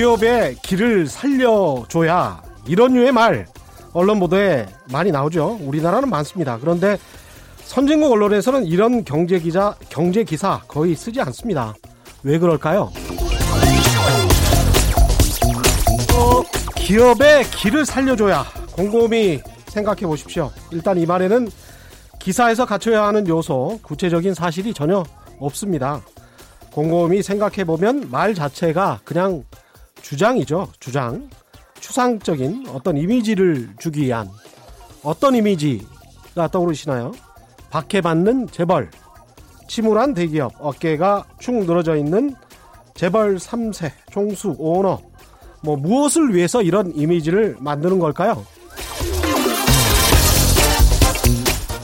기업의 길을 살려줘야 이런 류의 말 언론 보도에 많이 나오죠. 우리나라는 많습니다. 그런데 선진국 언론에서는 이런 경제 기자 경제 기사 거의 쓰지 않습니다. 왜 그럴까요? 어, 기업의 길을 살려줘야 곰곰이 생각해 보십시오. 일단 이 말에는 기사에서 갖춰야 하는 요소, 구체적인 사실이 전혀 없습니다. 곰곰이 생각해 보면 말 자체가 그냥 주장이죠. 주장. 추상적인 어떤 이미지를 주기 위한 어떤 이미지가 떠오르시나요? 박해받는 재벌, 침울한 대기업, 어깨가 축 늘어져 있는 재벌 3세, 종수, 오너, 뭐 무엇을 위해서 이런 이미지를 만드는 걸까요?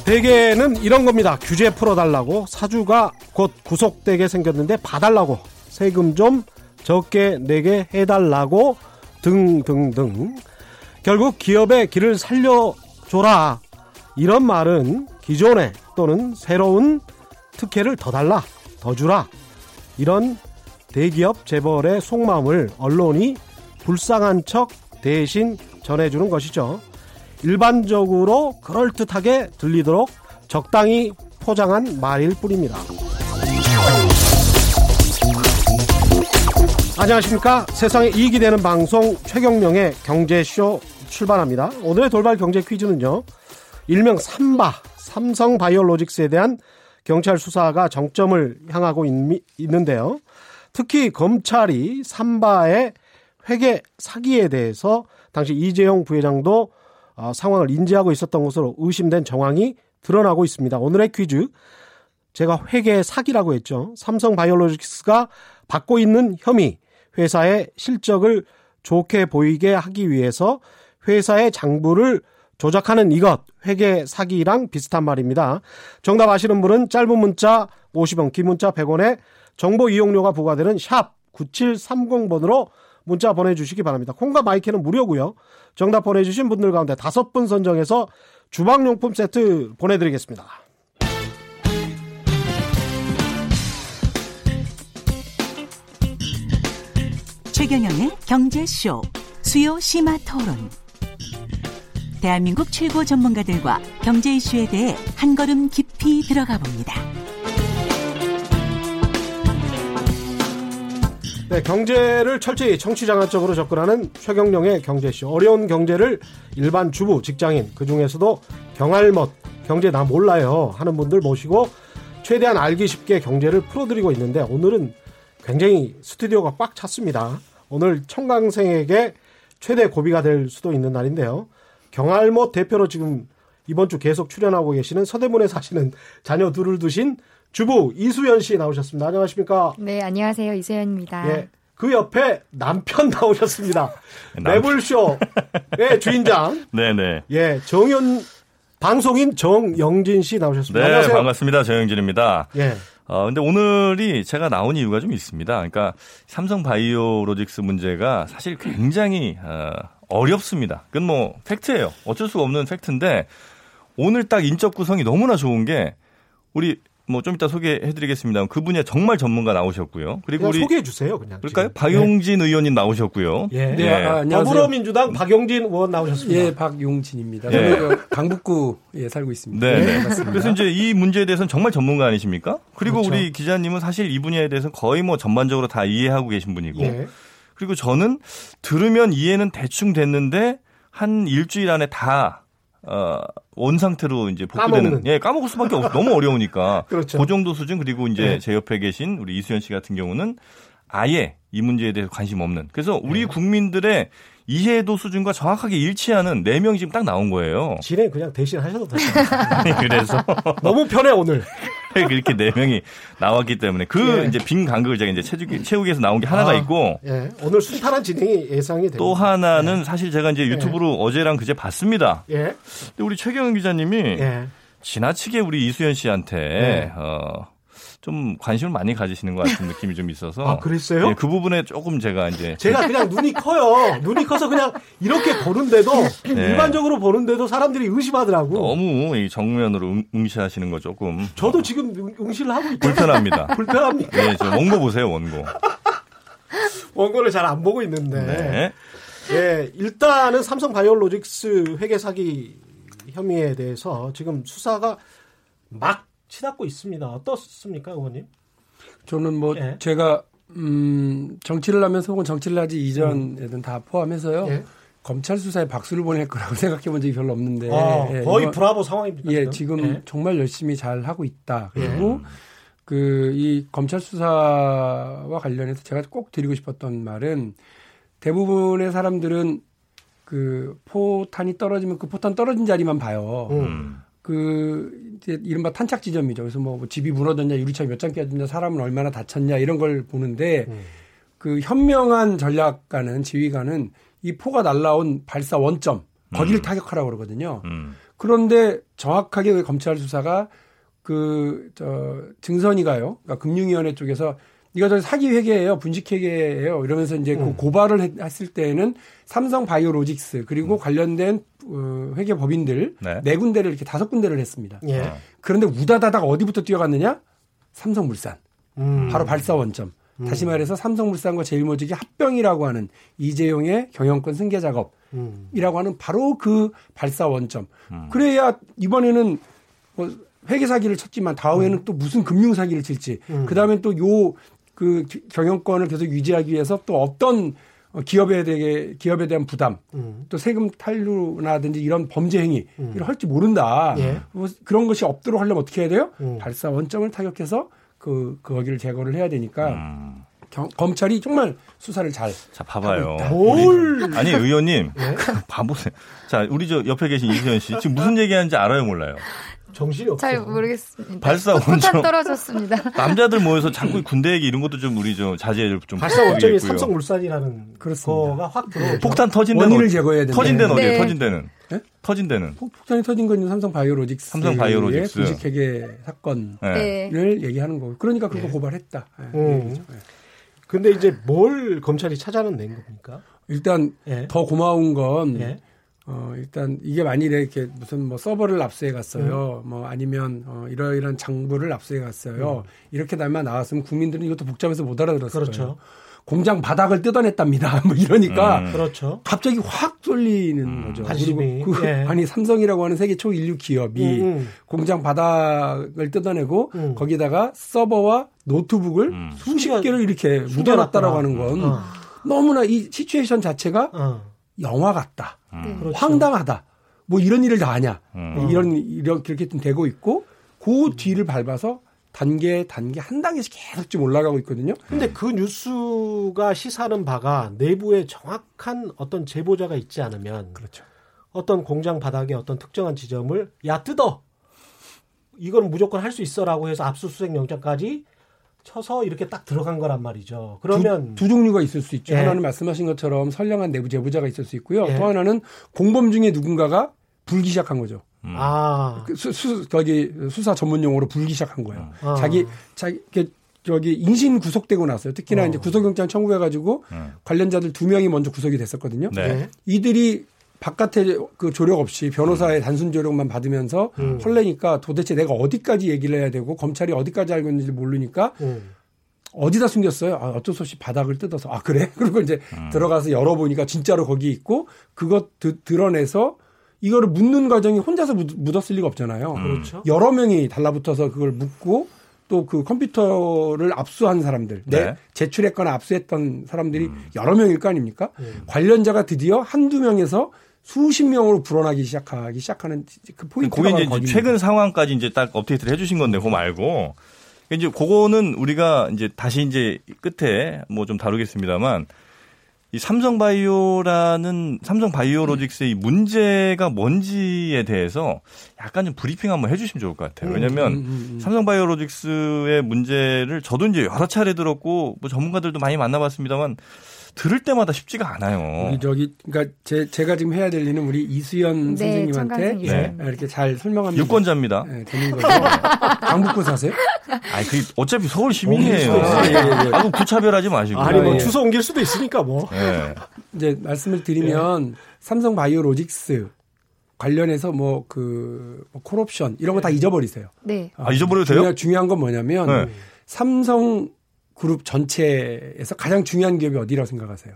대개는 이런 겁니다. 규제 풀어달라고 사주가 곧 구속되게 생겼는데 봐달라고 세금 좀 적게 내게 해달라고 등등등 결국 기업의 길을 살려줘라 이런 말은 기존에 또는 새로운 특혜를 더 달라 더 주라 이런 대기업 재벌의 속마음을 언론이 불쌍한 척 대신 전해주는 것이죠. 일반적으로 그럴듯하게 들리도록 적당히 포장한 말일 뿐입니다. 안녕하십니까. 세상에 이익이 되는 방송 최경령의 경제쇼 출발합니다. 오늘의 돌발 경제 퀴즈는요. 일명 삼바, 삼성 바이오로직스에 대한 경찰 수사가 정점을 향하고 있, 는데요 특히 검찰이 삼바의 회계 사기에 대해서 당시 이재용 부회장도 어, 상황을 인지하고 있었던 것으로 의심된 정황이 드러나고 있습니다. 오늘의 퀴즈 제가 회계 사기라고 했죠. 삼성 바이오로직스가 받고 있는 혐의 회사의 실적을 좋게 보이게 하기 위해서 회사의 장부를 조작하는 이것 회계 사기랑 비슷한 말입니다. 정답 아시는 분은 짧은 문자 50원, 긴 문자 100원에 정보 이용료가 부과되는 샵 9730번으로 문자 보내주시기 바랍니다. 콩과 마이크는 무료고요. 정답 보내주신 분들 가운데 다섯 분 선정해서 주방용품 세트 보내드리겠습니다. 최경영의 경제쇼 수요 심화 토론. 대한민국 최고 전문가들과 경제 이슈에 대해 한 걸음 깊이 들어가 봅니다. 네, 경제를 철저히 청취장안적으로 접근하는 최경령의 경제쇼. 어려운 경제를 일반 주부, 직장인, 그 중에서도 경알못, 경제 나 몰라요 하는 분들 모시고 최대한 알기 쉽게 경제를 풀어드리고 있는데 오늘은 굉장히 스튜디오가 꽉 찼습니다. 오늘 청강생에게 최대 고비가 될 수도 있는 날인데요. 경알못 대표로 지금 이번 주 계속 출연하고 계시는 서대문에 사시는 자녀 둘을 두신 주부 이수연 씨 나오셨습니다. 안녕하십니까? 네, 안녕하세요. 이수연입니다. 예. 그 옆에 남편 나오셨습니다. 매불쇼의 주인장. 네네. 예, 정연, 방송인 정영진 씨 나오셨습니다. 네, 안녕하세요. 반갑습니다. 정영진입니다. 예. 어, 근데 오늘이 제가 나온 이유가 좀 있습니다. 그러니까 삼성 바이오로직스 문제가 사실 굉장히, 어, 어렵습니다. 그건 뭐, 팩트예요. 어쩔 수가 없는 팩트인데, 오늘 딱 인적 구성이 너무나 좋은 게, 우리 뭐 좀 이따 소개해드리겠습니다. 그분이 정말 전문가 나오셨고요. 그리고 우리 소개해 주세요, 그냥. 그럴까요? 지금. 박용진 네. 의원님 나오셨고요. 예. 네. 네. 아, 안녕하세요. 더불어민주당 박용진 의원 나오셨습니다. 예, 박용진입니다. 예. 저는 강북구에 살고 있습니다. 네. 네. 맞습니다. 그래서 이제 이 문제에 대해서는 정말 전문가 아니십니까? 그리고 그렇죠. 우리 기자님은 사실 이 분야에 대해서 거의 뭐 전반적으로 다 이해하고 계신 분이고. 예. 그리고 저는 들으면 이해는 대충 됐는데 한 일주일 안에 다 어, 원 상태로 이제 복구되는 까먹는. 예 까먹을 수밖에 없어 너무 어려우니까 그렇죠. 그 정도 수준 그리고 이제 네. 제 옆에 계신 우리 이수연 씨 같은 경우는 아예 이 문제에 대해서 관심 없는 그래서 우리 네. 국민들의 이해도 수준과 정확하게 일치하는 4명이 지금 딱 나온 거예요. 진행 그냥 대신 하셔도 돼요. 그래서. 너무 편해, 오늘. 그렇게 4명이 나왔기 때문에 그 예. 이제 빈 간극을 제가 이제 채우기, 채우기 위해서 나온 게 하나가 아, 있고. 예. 오늘 순탄한 진행이 예상이 됩니다. 또 하나는 예. 사실 제가 이제 유튜브로 예. 어제랑 그제 봤습니다. 예. 근데 우리 최경영 기자님이 예. 지나치게 우리 이수연 씨한테, 예. 어, 좀 관심을 많이 가지시는 것 같은 느낌이 좀 있어서. 아, 그랬어요? 예, 그 부분에 조금 제가 이제. 제가 그냥 눈이 커요. 눈이 커서 그냥 이렇게 보는데도, 네. 일반적으로 보는데도 사람들이 의심하더라고. 너무 이 정면으로 응, 시하시는 거 조금. 저도 어. 지금 응시를 하고 있죠. 불편합니다. 불편합니까? 네, 저 원고 보세요, 원고. 원고를 잘 안 보고 있는데. 네. 예, 일단은 삼성 바이오로직스 회계 사기 혐의에 대해서 지금 수사가 막 치닫고 있습니다. 어떻습니까, 의원님? 저는 뭐 예. 제가 음, 정치를 하면서 혹은 정치를 하지 이전에든 음. 다 포함해서요. 예. 검찰 수사에 박수를 보낼 거라고 생각해 본 적이 별로 없는데. 아, 예, 거의 브라보 상황입니다. 예, 지금 예. 정말 열심히 잘 하고 있다. 그리고 예. 그이 검찰 수사와 관련해서 제가 꼭 드리고 싶었던 말은 대부분의 사람들은 그 포탄이 떨어지면 그 포탄 떨어진 자리만 봐요. 음. 그 이제 이른바 탄착 지점이죠. 그래서 뭐 집이 무너졌냐, 유리창 몇 장 깨졌냐, 사람은 얼마나 다쳤냐 이런 걸 보는데 음. 그 현명한 전략가는 지휘관은 이 포가 날라온 발사 원점 거기를 음. 타격하라고 그러거든요. 음. 그런데 정확하게 왜 검찰 수사가 그 저 증선이가요. 그러니까 금융위원회 쪽에서 이거 저 사기 회계예요, 분식 회계예요. 이러면서 이제 그 음. 그 고발을 했 을 때는 삼성 바이오로직스 그리고 음. 관련된 어, 회계 법인들 네. 네. 군데를 이렇게 다섯 군데를 했습니다. 예. 그런데 우다다닥 어디부터 뛰어갔느냐? 삼성물산. 음. 바로 발사 원점. 음. 다시 말해서 삼성물산과 제일모직이 합병이라고 하는 이재용의 경영권 승계 작업이라고 음. 하는 바로 그 발사 원점. 음. 그래야 이번에는 뭐 회계 사기를 쳤지만 다음에는 또 무슨 금융 사기를 칠지. 그 다음에 또 요 그 경영권을 계속 유지하기 위해서 또 어떤 기업에 대해 기업에 대한 부담, 음. 또 세금 탈루라든지 이런 범죄 행위 음. 이걸 할지 모른다. 예. 뭐 그런 것이 없도록 하려면 어떻게 해야 돼요? 음. 발사 원점을 타격해서 그, 그 거기를 제거를 해야 되니까 음. 경, 검찰이 정말 수사를 잘. 자, 봐봐요. 뭘. 아니, 의원님. 네? 봐보세요. 자, 우리 저 옆에 계신 이수현 씨. 지금 무슨 얘기하는지 알아요, 몰라요? 정신이 없어. 잘 모르겠습니다. 발사 원점 떨어졌습니다. 남자들 모여서 자꾸 군대 얘기 이런 것도 좀 우리 좀 자제를 좀 발사 원점이 삼성물산이라는 거가 확 들어. 네. 폭탄 터진 데는 원인을 제거해야 된다. 터진 데는 어디예요? 네. 터진 데는? 네? 터진 데는? 폭탄이 터진 건 삼성 바이오로직스. 삼성 바이오로직스. 분식 회계 사건을 네. 얘기하는 거고. 그러니까 그거 네. 고발했다. 음. 근데 이제 뭘 검찰이 찾아낸 겁니까? 일단 더 고마운 건 어, 일단 이게 만일에 이렇게 무슨 뭐 서버를 압수해 갔어요. 음. 뭐 아니면 어, 이러이러한 장부를 압수해 갔어요. 음. 이렇게 날만 나왔으면 국민들은 이것도 복잡해서 못 알아들었어요. 그렇죠. 공장 바닥을 뜯어냈답니다. 뭐 이러니까 음. 그렇죠. 갑자기 확 쏠리는 음. 거죠. 관심이. 그, 예. 아니 삼성이라고 하는 세계 초인류 기업이 음, 음. 공장 바닥을 뜯어내고 음. 거기다가 서버와 노트북을 수십 개를 이렇게 묻어놨다라고 하는 건 어. 너무나 이 시츄에이션 자체가 어. 영화 같다. 음. 그렇죠. 황당하다. 뭐 이런 일을 다 하냐. 음. 이런, 이런, 그렇게 좀 되고 있고, 그 뒤를 밟아서 단계, 단계, 한 단계씩 계속 좀 올라가고 있거든요. 근데 그 뉴스가 시사하는 바가 내부에 정확한 어떤 제보자가 있지 않으면. 그렇죠. 어떤 공장 바닥에 어떤 특정한 지점을 야, 뜯어! 이건 무조건 할 수 있어라고 해서 압수수색 영장까지 쳐서 이렇게 딱 들어간 거란 말이죠. 그러면 두, 두 종류가 있을 수 있죠. 예. 하나는 말씀하신 것처럼 선량한 내부 제보자가 있을 수 있고요. 예. 또 하나는 공범 중에 누군가가 불기 시작한 거죠. 음. 아, 그 수, 수 저기 수사 전문 용어로 불기 시작한 거예요. 아. 자기 자기 저기 인신 구속되고 났어요. 특히나 어. 이제 구속영장 청구해가지고 음. 관련자들 두 명이 먼저 구속이 됐었거든요. 네. 이들이 바깥에 그 조력 없이 변호사의 음. 단순 조력만 받으면서 음. 헐레니까 도대체 내가 어디까지 얘기를 해야 되고 검찰이 어디까지 알고 있는지 모르니까 음. 어디다 숨겼어요? 아, 어쩔 수 없이 바닥을 뜯어서 아 그래? 그리고 이제 음. 들어가서 열어보니까 진짜로 거기 있고 그것 드, 드러내서 이거를 묻는 과정이 혼자서 묻, 었을 리가 없잖아요. 음. 그렇죠. 여러 명이 달라붙어서 그걸 묻고 또 그 컴퓨터를 압수한 사람들, 네. 네. 제출했거나 압수했던 사람들이 음. 여러 명일 거 아닙니까? 관련자가 드디어 한두 명에서 수십 명으로 불어나기 시작하기 시작하는 그 포인트가 그게 이제 최근 상황까지 이제 딱 업데이트를 해주신 건데 그거 말고 이제 그거는 우리가 이제 다시 이제 끝에 뭐 좀 다루겠습니다만 이 삼성바이오라는 삼성바이오로직스의 음. 문제가 뭔지에 대해서 약간 좀 브리핑 한번 해주시면 좋을 것 같아요. 왜냐하면 음, 음, 음, 삼성바이오로직스의 문제를 저도 이제 여러 차례 들었고 뭐 전문가들도 많이 만나봤습니다만 들을 때마다 쉽지가 않아요. 우리 저기 그러니까 제, 제가 지금 해야 될 일은 우리 이수연 네, 선생님한테 네. 이렇게 잘 설명하면 유권자입니다. 네, 되는 거죠. 강북구 사세요? 아니 그 어차피 서울 시민이에요. 아, 예, 예, 예. 아무 구차별하지 마시고. 아니 뭐 아, 예. 주소 옮길 수도 있으니까 뭐. 네. 이제 말씀을 드리면 삼성 바이오로직스 관련해서 뭐그 뭐 콜옵션 이런 거 다 잊어버리세요. 네. 아 잊어버려도 돼요? 중요한, 중요한 건 뭐냐면 네. 삼성 그룹 전체에서 가장 중요한 기업이 어디라고 생각하세요?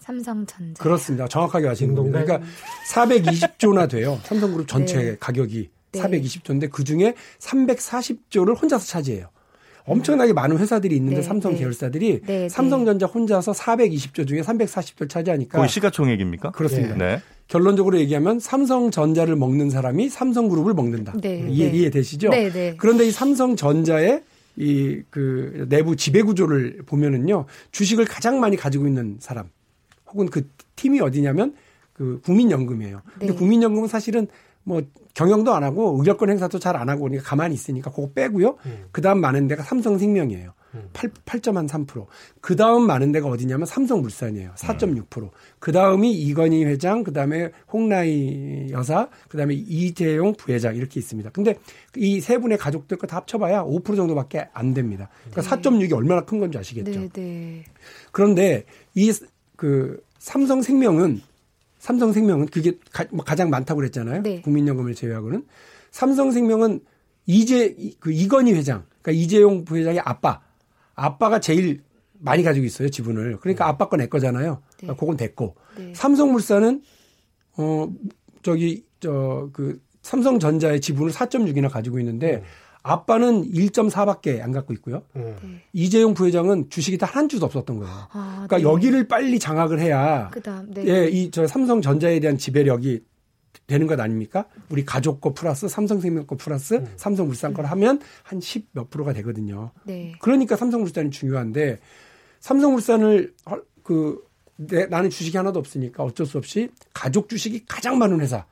삼성전자. 그렇습니다. 정확하게 아시는 겁니다. 그러니까 420조나 돼요. 삼성그룹 전체 네. 가격이 네. 420조인데 그 중에 340조를 혼자서 차지해요. 엄청나게 많은 회사들이 있는데 네, 삼성 네. 계열사들이 네, 네. 삼성전자 혼자서 420조 중에 340조를 차지하니까 거의 시가총액입니까? 그렇습니다. 네. 결론적으로 얘기하면 삼성전자를 먹는 사람이 삼성그룹을 먹는다. 이해, 이해되시죠? 그런데 이 삼성전자의 이 그 내부 지배 구조를 보면은요 주식을 가장 많이 가지고 있는 사람 혹은 그 팀이 어디냐면 그 국민연금이에요. 근데 국민연금은 사실은 뭐 경영도 안 하고 의결권 행사도 잘 안 하고 그러니까 가만히 있으니까 그거 빼고요. 음. 그다음 많은 데가 삼성생명이에요. 음. 8, 8.3%. 그 다음 많은 데가 어디냐면 삼성물산이에요. 4.6%. 음. 그 다음이 이건희 회장, 그 다음에 홍라희 여사, 그 다음에 이재용 부회장 이렇게 있습니다. 근데 이 세 분의 가족들 거 다 합쳐봐야 5% 정도밖에 안 됩니다. 그러니까 네. 4.6이 얼마나 큰 건지 아시겠죠? 네, 네. 그런데 이 그 삼성생명은 삼성생명은 그게 가, 뭐장 많다고 그랬잖아요. 네. 국민연금을 제외하고는 삼성생명은 이제 그 이건희 회장, 그러니까 이재용 부회장의 아빠, 아빠가 제일 많이 가지고 있어요 지분을. 그러니까 네. 아빠 거 내 거잖아요. 네. 그러니까 그건 됐고 네. 삼성물산은 어 저기 저 그 삼성전자의 지분을 4.6이나 가지고 있는데 네. 아빠는 1.4밖에 안 갖고 있고요. 네. 이재용 부회장은 주식이 다 한 주도 없었던 거예요. 아, 그러니까 네. 여기를 빨리 장악을 해야 그다음 네. 예, 이 저 삼성전자에 대한 지배력이 되는 것 아닙니까? 우리 가족 거 플러스 삼성생명 거 플러스 음. 삼성물산 거를 하면 한10몇 프로가 되거든요. 네. 그러니까 삼성물산이 중요한데 삼성물산을 그 내, 나는 주식이 하나도 없으니까 어쩔 수 없이 가족 주식이 가장 많은 회사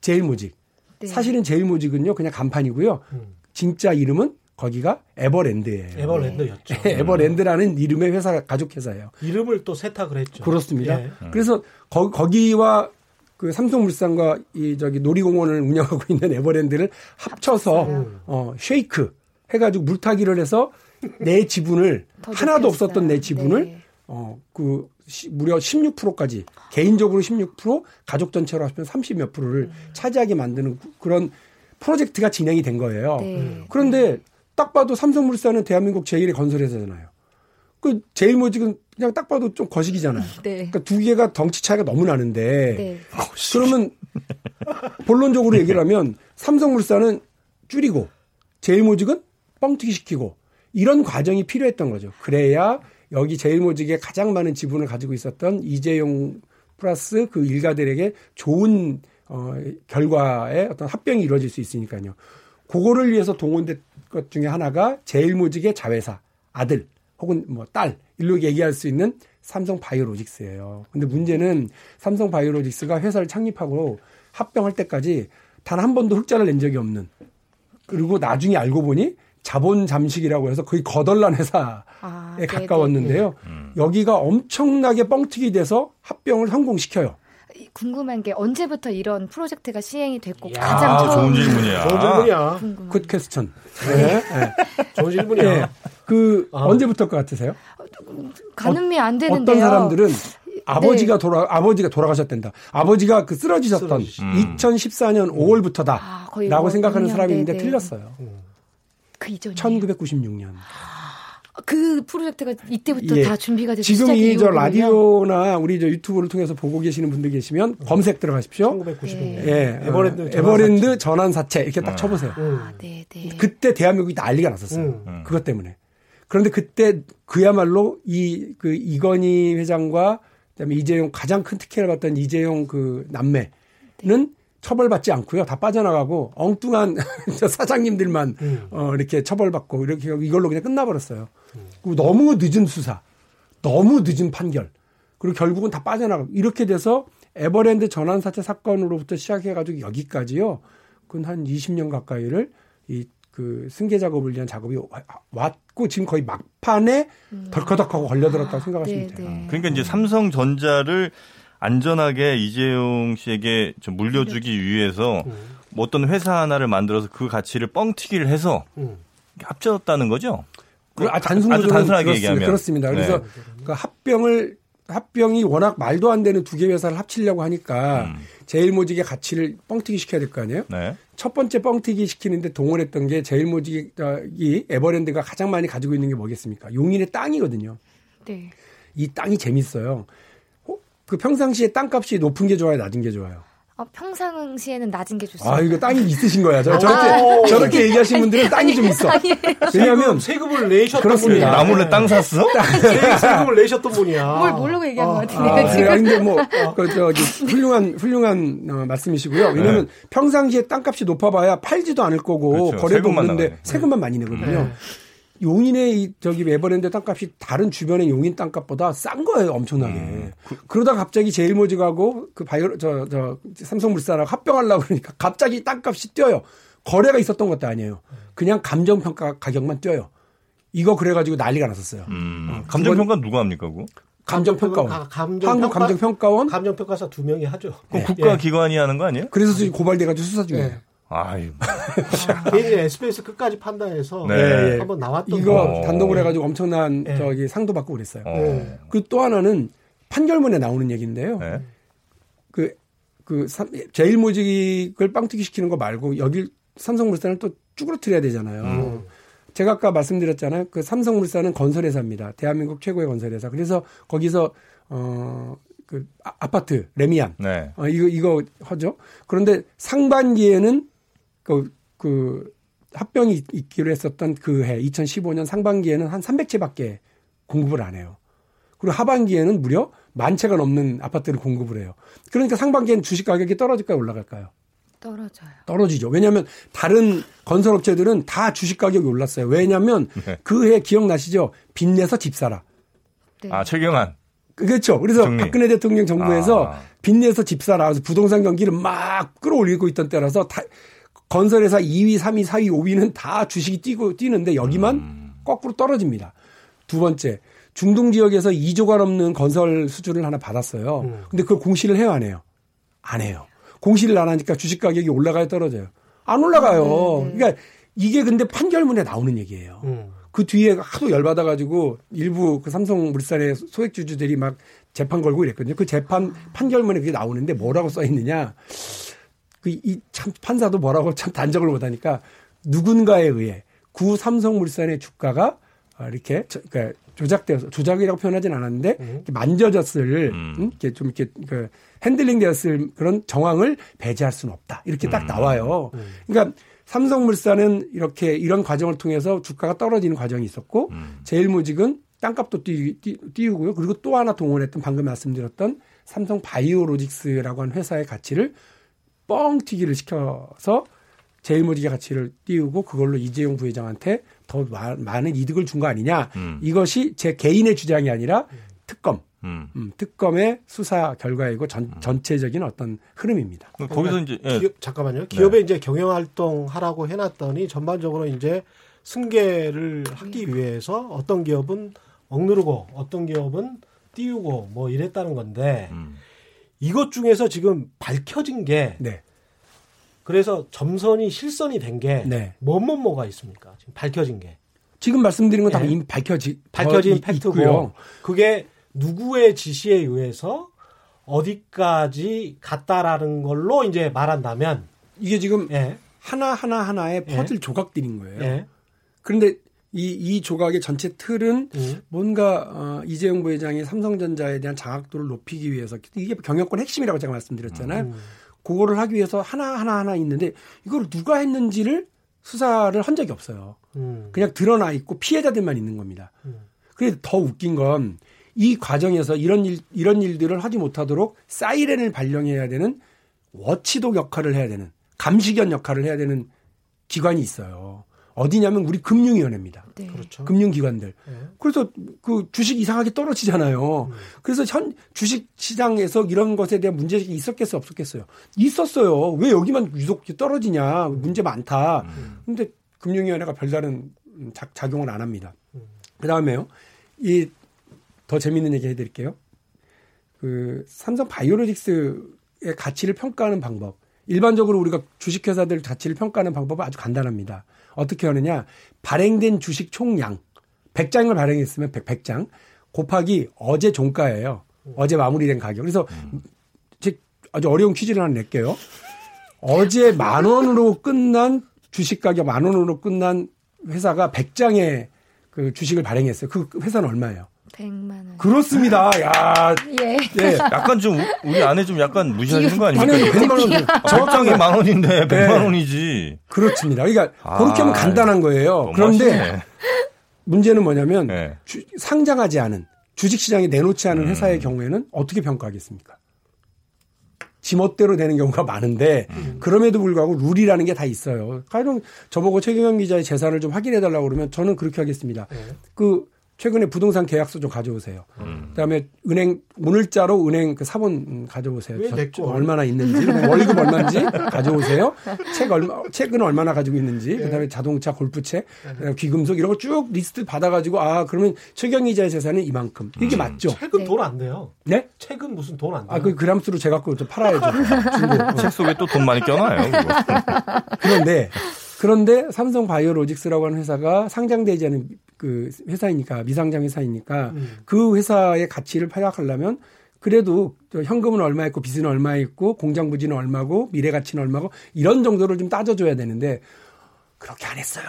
제일모직. 네. 사실은 제일모직은요 그냥 간판이고요. 음. 진짜 이름은 거기가 에버랜드예요. 에버랜드였죠. 네. 에버랜드라는 이름의 회사 가족 회사예요. 이름을 또 세탁을 했죠. 그렇습니다. 예. 그래서 거, 거기와 그 삼성물산과 이 저기 놀이공원을 운영하고 있는 에버랜드를 합쳐서 음. 어 쉐이크 해가지고 물타기를 해서 내 지분을 하나도 없었던 내 지분을 네. 어그 무려 16%까지 개인적으로 16% 가족 전체로 하시면 30몇 프로를 음. 차지하게 만드는 그런 프로젝트가 진행이 된 거예요. 네. 그런데 딱 봐도 삼성물산은 대한민국 제1의 건설회사잖아요. 그 제일모직은 그냥 딱 봐도 좀 거식이잖아요. 네. 그러니까 두 개가 덩치 차이가 너무 나는데 네. 그러면 본론적으로 얘기를 하면 삼성물산은 줄이고 제일모직은 뻥튀기 시키고 이런 과정이 필요했던 거죠. 그래야 여기 제일모직에 가장 많은 지분을 가지고 있었던 이재용 플러스 그 일가들에게 좋은 어, 결과에 어떤 합병이 이루어질 수 있으니까요. 그거를 위해서 동원된 것 중에 하나가 제일모직의 자회사 아들 혹은 뭐 딸 일로 얘기할 수 있는 삼성 바이오로직스예요. 근데 문제는 삼성 바이오로직스가 회사를 창립하고 합병할 때까지 단 한 번도 흑자를 낸 적이 없는 그리고 나중에 알고 보니 자본 잠식이라고 해서 거의 거덜난 회사에 아, 가까웠는데요. 음. 여기가 엄청나게 뻥튀기 돼서 합병을 성공시켜요. 궁금한 게 언제부터 이런 프로젝트가 시행이 됐고 야, 가장 처음 좋은 질문이야. 좋은 질문이야. Good question. 네. 네. 좋은 질문이야. 네. 그 아. 언제부터 것 같으세요? 가늠이 안 되는데요. 어떤 사람들은 아버지가 네. 돌아 아버지가 돌아가셨댄다. 아버지가 그 쓰러지셨던 음. 2014년 5월부터다라고 아, 생각하는 사람이 있는데 네네. 틀렸어요. 그 이전 1996년. 그 프로젝트가 이때부터 예. 다 준비가 돼서 지금 이 저 라디오나 우리 저 유튜브를 통해서 보고 계시는 분들 계시면 음. 검색 들어가십시오. 1996년. 예. 에버랜드, 어, 에버랜드 전환 사채 이렇게 딱 음. 쳐보세요. 아, 네, 네. 그때 대한민국이 난리가 났었어요. 음. 그것 때문에. 그런데 그때 그야말로 이 그 이건희 회장과 그다음에 이재용 가장 큰 특혜를 받던 이재용 그 남매는 네. 처벌받지 않고요. 다 빠져나가고 엉뚱한 사장님들만 음. 어, 이렇게 처벌받고 이렇게 이걸로 그냥 끝나버렸어요. 음. 너무 늦은 수사, 너무 늦은 판결, 그리고 결국은 다 빠져나가고 이렇게 돼서 에버랜드 전환사채 사건으로부터 시작해가지고 여기까지요. 그건 한 20년 가까이를 이 그 승계 작업을 위한 작업이 왔고 지금 거의 막판에 음. 덜커덕하고 걸려들었다고 아, 생각하시면 네, 돼요. 네. 그러니까 이제 삼성전자를 안전하게 이재용 씨에게 좀 물려주기 위해서 음. 뭐 어떤 회사 하나를 만들어서 그 가치를 뻥튀기를 해서 음. 합쳤다는 거죠? 그, 아, 단순 아주 단순하게 얘기하면 그렇습니다. 그래서 네. 그 합병을 합병이 워낙 말도 안 되는 두 개 회사를 합치려고 하니까 음. 제일모직의 가치를 뻥튀기 시켜야 될 거 아니에요? 네. 첫 번째 뻥튀기 시키는데 동원했던 게 제일모직이 에버랜드가 가장 많이 가지고 있는 게 뭐겠습니까? 용인의 땅이거든요. 네. 이 땅이 재밌어요. 어? 그 평상시에 땅값이 높은 게 좋아요, 낮은 게 좋아요? 어, 평상시에는 낮은 게 좋습니다. 아, 이거 땅이 있으신 거야. 저, 렇게 아, 저렇게 얘기하시는 분들은 땅이 좀 있어. 왜냐하면 세금을 내셨던 분이야. 나 몰래 땅 샀어? 세금을 내셨던 분이야. 뭘 모르고 얘기한 어, 것 같은데. 아, 지금. 근데 뭐, 그, 저기, 훌륭한, 훌륭한 어, 말씀이시고요. 왜냐면 네. 평상시에 땅값이 높아봐야 팔지도 않을 거고, 그렇죠. 거래도 없는데 세금만 많이 내거든요. 네. 용인의 이 저기 에버랜드 땅값이 다른 주변의 용인 땅값보다 싼 거예요, 엄청나게. 음. 그, 러다 갑자기 제일모직하고 그 바이오 저 저 삼성물산하고 합병하려고 그러니까 갑자기 땅값이 뛰어요. 거래가 있었던 것도 아니에요. 그냥 감정평가 가격만 뛰어요. 이거 그래가지고 난리가 났었어요. 음. 어, 감정평가 누가 합니까, 그거? 감정평가원. 아, 감정 한국 감정평가원. 감정평가사 두 명이 하죠. 네. 국가기관이 예. 하는 거 아니에요? 그래서 지금 고발돼가지고 수사 중이에요. 네. 아유. 개인이 SBS 끝까지 판단해서 네. 한번 나왔던 이거 거. 단독을 해가지고 엄청난 네. 저기 상도 받고 그랬어요. 네. 그또 하나는 판결문에 나오는 얘기인데요. 네. 그, 그, 제일 모직을 빵튀기 시키는 거 말고 여기 삼성물산을 또 쭈그러뜨려야 되잖아요. 음. 제가 아까 말씀드렸잖아요. 그 삼성물산은 건설회사입니다. 대한민국 최고의 건설회사. 그래서 거기서 어, 그 아, 아파트 레미안 네. 어, 이거 이거 하죠. 그런데 상반기에는 그, 그 합병이 있기로 했었던 그 해 2015년 상반기에는 한 300채밖에 공급을 안 해요. 그리고 하반기에는 무려 만 채가 넘는 아파트를 공급을 해요. 그러니까 상반기에는 주식 가격이 떨어질까요, 올라갈까요? 떨어져요. 떨어지죠. 왜냐하면 다른 건설업체들은 다 주식 가격이 올랐어요. 왜냐하면 네. 그해 기억나시죠? 빚내서 집 사라. 네. 아 최경환. 그렇죠. 그래서 정리. 박근혜 대통령 정부에서 아. 빚내서 집 사라. 그래서 부동산 경기를 막 끌어올리고 있던 때라서 다 건설회사 2위, 3위, 4위, 5위는 다 주식이 뛰고 뛰는데 여기만 음. 거꾸로 떨어집니다. 두 번째, 중동 지역에서 2조가 넘는 건설 수주를 하나 받았어요. 음. 근데 그걸 공시를 해요, 안 해요? 안 해요. 공시를 안 하니까 주식 가격이 올라가요, 떨어져요? 안 올라가요. 음. 그러니까 이게 근데 판결문에 나오는 얘기예요. 음. 그 뒤에 하도 열받아가지고 일부 그 삼성 물산의 소액주주들이 막 재판 걸고 이랬거든요. 그 재판 판결문에 그게 나오는데 뭐라고 써 있느냐. 그 이 참 판사도 뭐라고 참 단정을 못하니까 누군가에 의해 구 삼성물산의 주가가 이렇게 그러니까 조작되어서 조작이라고 표현하진 않았는데 음. 만져졌을 음. 음. 이렇게 좀 이렇게 그 핸들링되었을 그런 정황을 배제할 수는 없다 이렇게 딱 음. 나와요. 음. 그러니까 삼성물산은 이렇게 이런 과정을 통해서 주가가 떨어지는 과정이 있었고 음. 제일모직은 땅값도 띄, 띄, 우고요 그리고 또 하나 동원했던 방금 말씀드렸던 삼성 바이오로직스라고 하는 회사의 가치를 뻥튀기를 시켜서 제일모직의 가치를 띄우고 그걸로 이재용 부회장한테 더 많은 이득을 준 거 아니냐. 음. 이것이 제 개인의 주장이 아니라 특검. 음. 음, 특검의 수사 결과이고 전, 음. 전체적인 어떤 흐름입니다. 거기서 이제 예. 기업, 잠깐만요. 기업에 네. 이제 경영 활동 하라고 해놨더니 전반적으로 이제 승계를 하기 위해서 어떤 기업은 억누르고 어떤 기업은 띄우고 뭐 이랬다는 건데 음. 이것 중에서 지금 밝혀진 게 네. 그래서 점선이 실선이 된게 네. 뭐뭐 뭐가 있습니까? 지금 밝혀진 게. 지금 말씀드린 건다 네. 이미 밝혀지 밝혀진 팩트고 있고요. 그게 누구의 지시에 의해서 어디까지 갔다라는 걸로 이제 말한다면 이게 지금 예. 하나 하나 하나의 예. 퍼즐 예. 조각들인 거예요. 예. 그런데 이, 이 조각의 전체 틀은 음. 뭔가 어, 이재용 부회장이 삼성전자에 대한 장악도를 높이기 위해서 이게 경영권 핵심이라고 제가 말씀드렸잖아요. 음. 그거를 하기 위해서 하나 하나 하나 있는데 이걸 누가 했는지를 수사를 한 적이 없어요. 음. 그냥 드러나 있고 피해자들만 있는 겁니다. 음. 그래서 더 웃긴 건 이 과정에서 이런 일 이런 일들을 하지 못하도록 사이렌을 발령해야 되는 워치독 역할을 해야 되는 감시견 역할을 해야 되는 기관이 있어요. 어디냐면 우리 금융위원회입니다. 네. 그렇죠. 금융기관들. 네. 그래서 그 주식 이상하게 떨어지잖아요. 음. 그래서 현 주식 시장에서 이런 것에 대한 문제가 있었겠어요, 없었겠어요? 있었어요. 왜 여기만 유독 떨어지냐? 문제 많다. 음. 근데 금융위원회가 별다른 작, 용을 안 합니다. 음. 그 다음에요. 이 더 재밌는 얘기 해드릴게요. 그 삼성 바이오로직스의 가치를 평가하는 방법. 일반적으로 우리가 주식회사들 가치를 평가하는 방법은 아주 간단합니다. 어떻게 하느냐. 발행된 주식 총량. 100장을 발행했으면 100, 100장. 곱하기 어제 종가예요. 어제 마무리된 가격. 그래서 제 아주 어려운 퀴즈를 하나 낼게요. 어제 만 원으로 끝난 주식 가격 만 원으로 끝난 회사가 100장의 그 주식을 발행했어요. 그 회사는 얼마예요? 100만 원. 그렇습니다. 야, 예. 예. 약간 좀 우리 아내 좀 약간 무시하시는 거 아닙니까? 아니, 100만 원. 적당히 만 원인데 100만 네. 원이지. 그렇습니다. 그러니까 아, 그렇게 하면 간단한 거예요. 그런데. 문제는 뭐냐면 네. 주- 상장하지 않은 주식 시장에 내놓지 않은 음. 회사의 경우에는 어떻게 평가하겠습니까? 지멋대로 되는 경우가 많은데 음. 그럼에도 불구하고 룰이라는 게 다 있어요. 가령 저보고 최경영 기자의 재산을 좀 확인해 달라고 그러면 저는 그렇게 하겠습니다. 그 최근에 부동산 계약서 좀 가져오세요. 음. 그다음에 은행 오늘자로 은행 그 사본 음, 가져오세요. 왜 저- 냈죠? 얼마나 있는지 월급 얼마인지 가져오세요. 책 얼마 책은 얼마나 가지고 있는지 그다음에 자동차 골프채 그다음에 귀금속 이런 거 쭉 리스트 받아가지고 아 그러면 최경 기자의 재산은 이만큼 이게 맞죠? 책은 네. 돈안 돼요. 네? 책은 무슨 돈 안 돼요. 아그 그람수로 제갖고 좀 팔아야죠. 중고. 책 속에 또 돈 많이 껴놔요. 그거. 그런데 그런데 삼성 바이오로직스라고 하는 회사가 상장되지 않은 그 회사이니까 미상장 회사이니까 그 회사의 가치를 파악하려면 그래도 저 현금은 얼마 있고 빚은 얼마 있고 공장 부지는 얼마고 미래 가치는 얼마고 이런 정도를 좀 따져줘야 되는데 그렇게 안 했어요.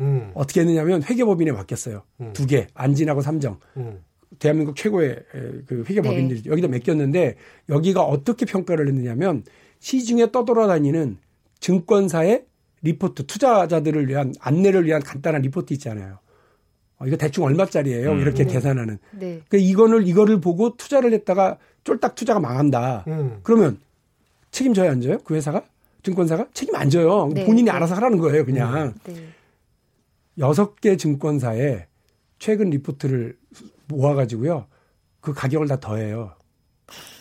음, 어떻게 했느냐면 회계법인에 맡겼어요. 두 개, 안진하고 삼정. 음. 대한민국 최고의 에, 그 회계법인들이 여기다 맡겼는데 여기가 어떻게 평가를 했느냐면 시중에 떠돌아다니는 증권사의 리포트, 투자자들을 위한 안내를 위한 간단한 리포트 있잖아요. 어, 이거 대충 얼마짜리예요? 음. 이렇게 네. 계산하는. 네. 그 이거를 이거를 보고 투자를 했다가 쫄딱 투자가 망한다. 음. 그러면 책임져야 안 져요? 그 회사가? 증권사가? 책임 안 져요. 네, 본인이 네. 알아서 하라는 거예요, 그냥. 네. 여섯 개 증권사에 최근 리포트를 모아가지고요. 그 가격을 다 더해요.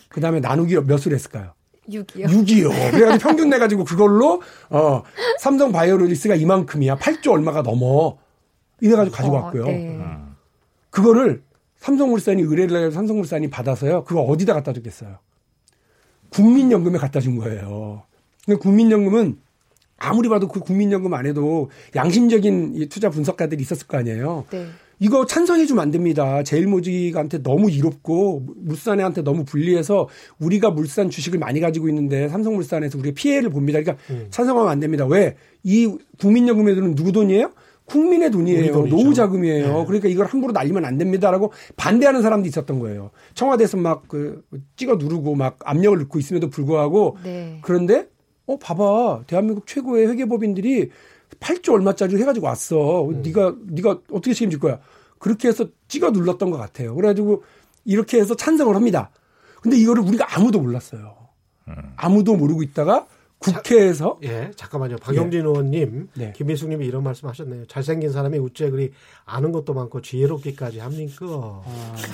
그 다음에 나누기 몇을 했을까요? 6이요. 6이요. 그래가지고 평균 내가지고 그걸로, 어, 삼성 바이오로직스가 이만큼이야. 8조 얼마가 넘어. 이래가지고 가지고 왔고요. 네. 음. 그거를 삼성물산이 의뢰를 해서 삼성물산이 받아서요. 그거 어디다 갖다 줬겠어요? 국민연금에 갖다 준 거예요. 근데 국민연금은 아무리 봐도 그 국민연금 안에도 양심적인 이 투자 분석가들이 있었을 거 아니에요. 네. 이거 찬성해 주면 안 됩니다. 제일모직한테 너무 이롭고 물산에한테 너무 불리해서 우리가 물산 주식을 많이 가지고 있는데 삼성물산에서 우리가 피해를 봅니다. 그러니까 음. 찬성하면 안 됩니다. 왜? 이 국민연금의 돈은 누구 돈이에요? 국민의 돈이에요. 노후 자금이에요. 네. 그러니까 이걸 함부로 날리면 안 됩니다라고 반대하는 사람도 있었던 거예요. 청와대에서 막 그 찍어 누르고 막 압력을 넣고 있음에도 불구하고 네. 그런데 어 봐봐 대한민국 최고의 회계법인들이 8조 얼마짜리 해가지고 왔어. 음. 네가 네가 어떻게 책임질 거야? 그렇게 해서 찍어 눌렀던 것 같아요. 그래가지고 이렇게 해서 찬성을 합니다. 근데 이거를 우리가 아무도 몰랐어요. 아무도 모르고 있다가 국회에서 예, 잠깐만요. 박영진 의원님, 네. 김민숙님이 이런 말씀하셨네요. 잘생긴 사람이 우째 그리 아는 것도 많고 지혜롭기까지 합니까? 아.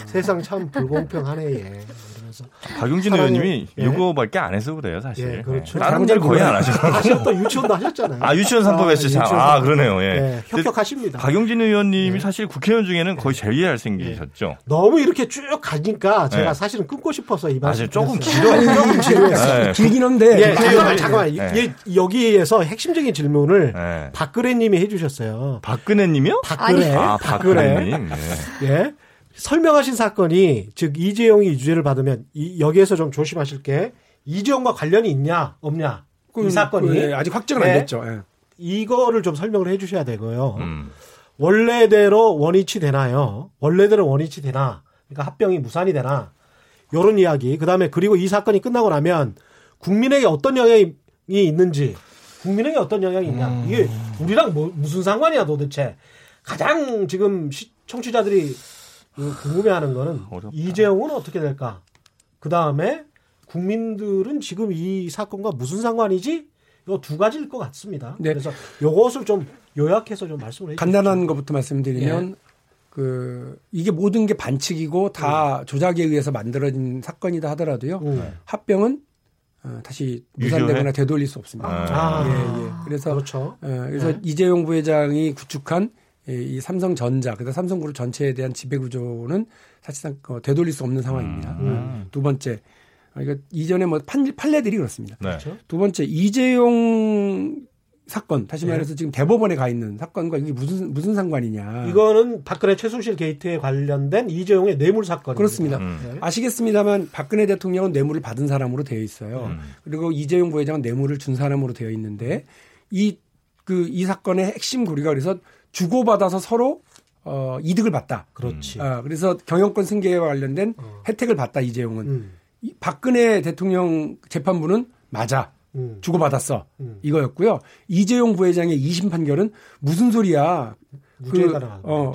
세상 참 불공평하네. 예. 이러면서 박용진 사랑의- 의원님이 예. 이거밖에 안 해서 그래요, 사실. 예, 그렇죠. 예. 다른 걸 거의 안 하셔. 하셨던 유치원도 하셨잖아요. 아, 유치원 3법 했죠. 아, 삼법. 그러네요. 예. 예, 협격하십니다. 박용진 의원님이 예. 사실 국회의원 중에는 거의 제일 잘생기셨죠. 너무 이렇게 쭉 가니까 제가 네. 사실은 끊고 싶어서 이 사실 말씀 조금 드렸어요. 길어. 조금. 네. 길긴 한데 예, 잠깐만, 네. 예, 여기에서 핵심적인 질문을 예. 박근혜 님이 해주셨어요. 박근혜 님이요? 박근혜, 아, 박근혜님. 예. 예. 설명하신 사건이 즉 이재용이 유죄를 받으면 이, 여기에서 좀 조심하실 게 이재용과 관련이 있냐 없냐 이 사건이 그, 예, 아직 확정은 안 네. 됐죠. 예. 이거를 좀 설명을 해주셔야 되고요. 음. 원래대로 원위치 되나요? 원래대로 원위치 되나? 그러니까 합병이 무산이 되나? 요런 이야기. 그다음에 그리고 이 사건이 끝나고 나면 국민에게 어떤 영향이 있는지, 국민에게 어떤 영향이 있냐? 음. 이게 우리랑 뭐, 무슨 상관이야 도대체? 가장 지금 시- 청취자들이 그 궁금해하는 거는 어렵다. 이재용은 어떻게 될까? 그 다음에 국민들은 지금 이 사건과 무슨 상관이지? 이두 가지일 것 같습니다. 네. 그래서 요것을 좀 요약해서 좀 말씀을 해 주십시오. 간단한 것부터 말씀드리면 예. 그 이게 모든 게 반칙이고 다 조작에 의해서 만들어진 사건이다 하더라도요. 음. 합병은 어, 다시 무산되거나? 되돌릴 수 없습니다. 아. 예, 예. 그래서 그렇죠. 어, 그래서 네. 이재용 부회장이 구축한 이, 이 삼성전자, 그다음 삼성그룹 전체에 대한 지배 구조는 사실상 어, 되돌릴 수 없는 상황입니다. 음. 어, 두 번째, 어, 이거 이전에 뭐 판, 판례들이 그렇습니다. 네. 그렇죠. 두 번째 이재용 사건, 다시 네. 말해서 네. 지금 대법원에 가 있는 사건과 이게 무슨 무슨 상관이냐? 이거는 박근혜 최순실 게이트에 관련된 이재용의 뇌물 사건. 그렇습니다. 음. 네. 아시겠습니다만 박근혜 대통령은 뇌물을 받은 사람으로 되어 있어요. 음. 그리고 이재용 부회장은 뇌물을 준 사람으로 되어 있는데 이 그이 그, 이 사건의 핵심 고리가 그래서 주고받아서 서로 어, 이득을 봤다. 그렇지. 어, 그래서 경영권 승계와 관련된 어. 혜택을 봤다 이재용은. 음. 이 박근혜 대통령 재판부는 맞아. 음. 주고받았어. 음. 이거였고요. 이재용 부회장의 2심 판결은 무슨 소리야. 그, 어,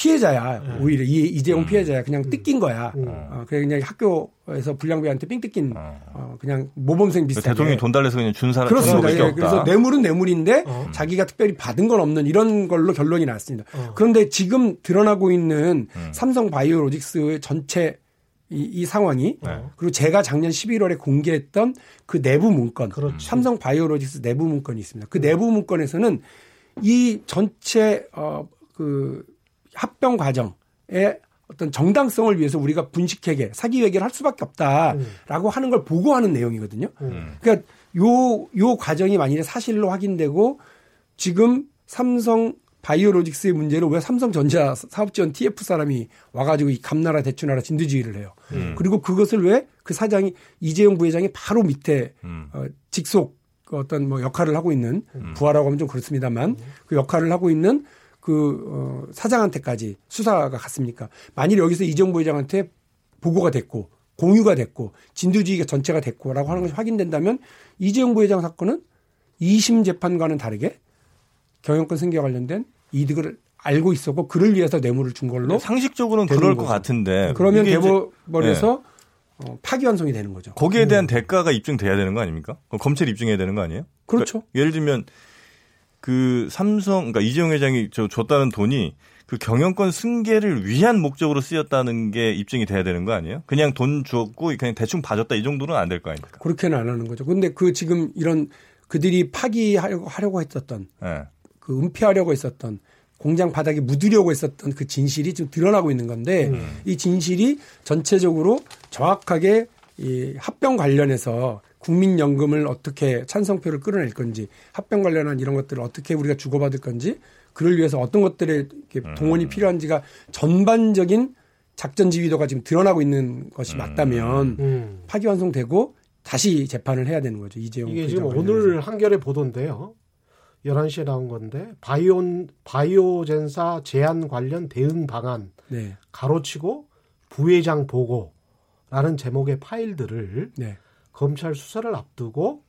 피해자야. 네. 오히려 이, 이재용 음. 피해자야. 그냥 음. 뜯긴 거야. 음. 어, 그냥 그냥 학교에서 불량배한테 삥 뜯긴 어. 어, 그냥 모범생 비슷하게. 대통령이 돈 달래서 그냥 준 사람 그렇습니다. 예, 그래서 뇌물은 뇌물인데 어. 자기가 특별히 받은 건 없는 이런 걸로 결론이 났습니다. 어. 그런데 지금 드러나고 있는 음. 삼성 바이오로직스의 전체 이, 이 상황이 네. 그리고 제가 작년 11월에 공개했던 그 내부 문건 그렇지. 삼성 바이오로직스 내부 문건이 있습니다. 그 내부 문건에서는 이 전체 어그 합병 과정의 어떤 정당성을 위해서 우리가 분식회계, 사기 회계를 할 수밖에 없다라고 음. 하는 걸 보고하는 내용이거든요. 음. 그러니까 요, 요 과정이 만일에 사실로 확인되고 지금 삼성 바이오로직스의 문제로 왜 삼성전자 사업지원 TF 사람이 와가지고 이 감나라 대추나라 진두지휘를 해요. 음. 그리고 그것을 왜 그 사장이 이재용 부회장이 바로 밑에 음. 어, 직속 어떤 뭐 역할을 하고 있는 음. 부하라고 하면 좀 그렇습니다만 그 역할을 하고 있는 그 어, 사장한테까지 수사가 갔습니까? 만일 여기서 이정 부회장한테 보고가 됐고 공유가 됐고 진두지휘가 전체가 됐고라고 하는 것이 확인된다면 이재용 부회장 사건은 2심 재판과는 다르게 경영권 승계와 관련된 이득을 알고 있었고 그를 위해서 뇌물을 준 걸로 상식적으로는 그럴 거죠. 것 같은데 그러면 대법원에서 네. 어, 파기환송이 되는 거죠. 거기에 대한 음. 대가가 입증돼야 되는 거 아닙니까? 검찰이 입증해야 되는 거 아니에요? 그렇죠. 그러니까 예를 들면 그 삼성, 그러니까 이재용 회장이 저 줬다는 돈이 그 경영권 승계를 위한 목적으로 쓰였다는 게 입증이 돼야 되는 거 아니에요? 그냥 돈 줬고 그냥 대충 봐줬다 이 정도는 안 될 거 아닙니까? 그렇게는 안 하는 거죠. 근데 그 지금 이런 그들이 파기하려고 하려고 했었던 네. 그 은폐하려고 했었던 공장 바닥에 묻으려고 했었던 그 진실이 지금 드러나고 있는 건데 음. 이 진실이 전체적으로 정확하게 이 합병 관련해서 국민연금을 어떻게 찬성표를 끌어낼 건지 합병 관련한 이런 것들을 어떻게 우리가 주고받을 건지 그를 위해서 어떤 것들의 음. 동원이 필요한지가 전반적인 작전 지휘도가 지금 드러나고 있는 것이 음. 맞다면 음. 파기환송되고 다시 재판을 해야 되는 거죠. 이재용 이게 지금 오늘 한겨레 보도인데요. 11시에 나온 건데 바이온 바이오젠사 제한 관련 대응 방안 네. 가로치고 부회장 보고라는 제목의 파일들을 네. 검찰 수사를 앞두고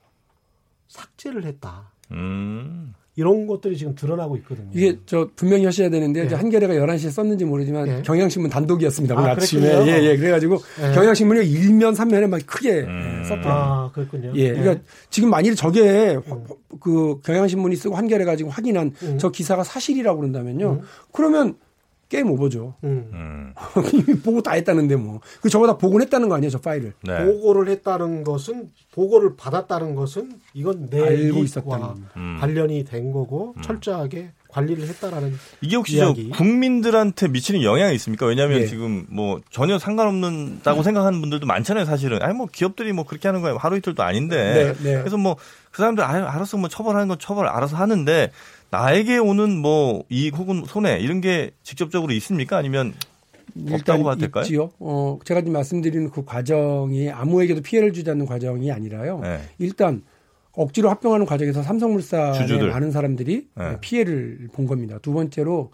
삭제를 했다. 음. 이런 것들이 지금 드러나고 있거든요. 이게 저 분명히 하셔야 되는데 네. 한겨레가 11시에 썼는지 모르지만 네. 경향신문 단독이었습니다. 오늘 아, 아침에. 예, 예. 그래가지고 네. 경향신문이 1면 3면에 막 크게 음. 썼대요. 아, 그렇군요. 예. 그러니까 네. 지금 만일 저게 음. 그 경향신문이 쓰고 한겨레가 지금 확인한 음. 저 기사가 사실이라고 그런다면요. 음. 그러면 게임 오버죠. 음. 음. 보고 다 했다는데 뭐. 그 저보다 보고를 했다는 거 아니에요, 저 파일을. 네. 보고를 했다는 것은 보고를 받았다는 것은 이건 내 알고 있었다는 음. 관련이 된 거고 음. 철저하게 관리를 했다라는 이게 혹시 이야기. 저 국민들한테 미치는 영향이 있습니까? 왜냐하면 네. 지금 뭐 전혀 상관없는다고 네. 생각하는 분들도 많잖아요, 사실은. 아니 뭐 기업들이 뭐 그렇게 하는 거예요. 하루 이틀도 아닌데. 네, 네. 그래서 뭐 그 사람들 아 알아서 뭐 처벌하는 건 처벌 알아서 하는데 나에게 오는 뭐 이익 혹은 손해 이런 게 직접적으로 있습니까? 아니면 없다고 봐도 될까요? 있지요. 어, 제가 지금 말씀드리는 그 과정이 아무에게도 피해를 주지 않는 과정이 아니라요. 네. 일단 억지로 합병하는 과정에서 삼성물산의 많은 사람들이 네. 피해를 본 겁니다. 두 번째로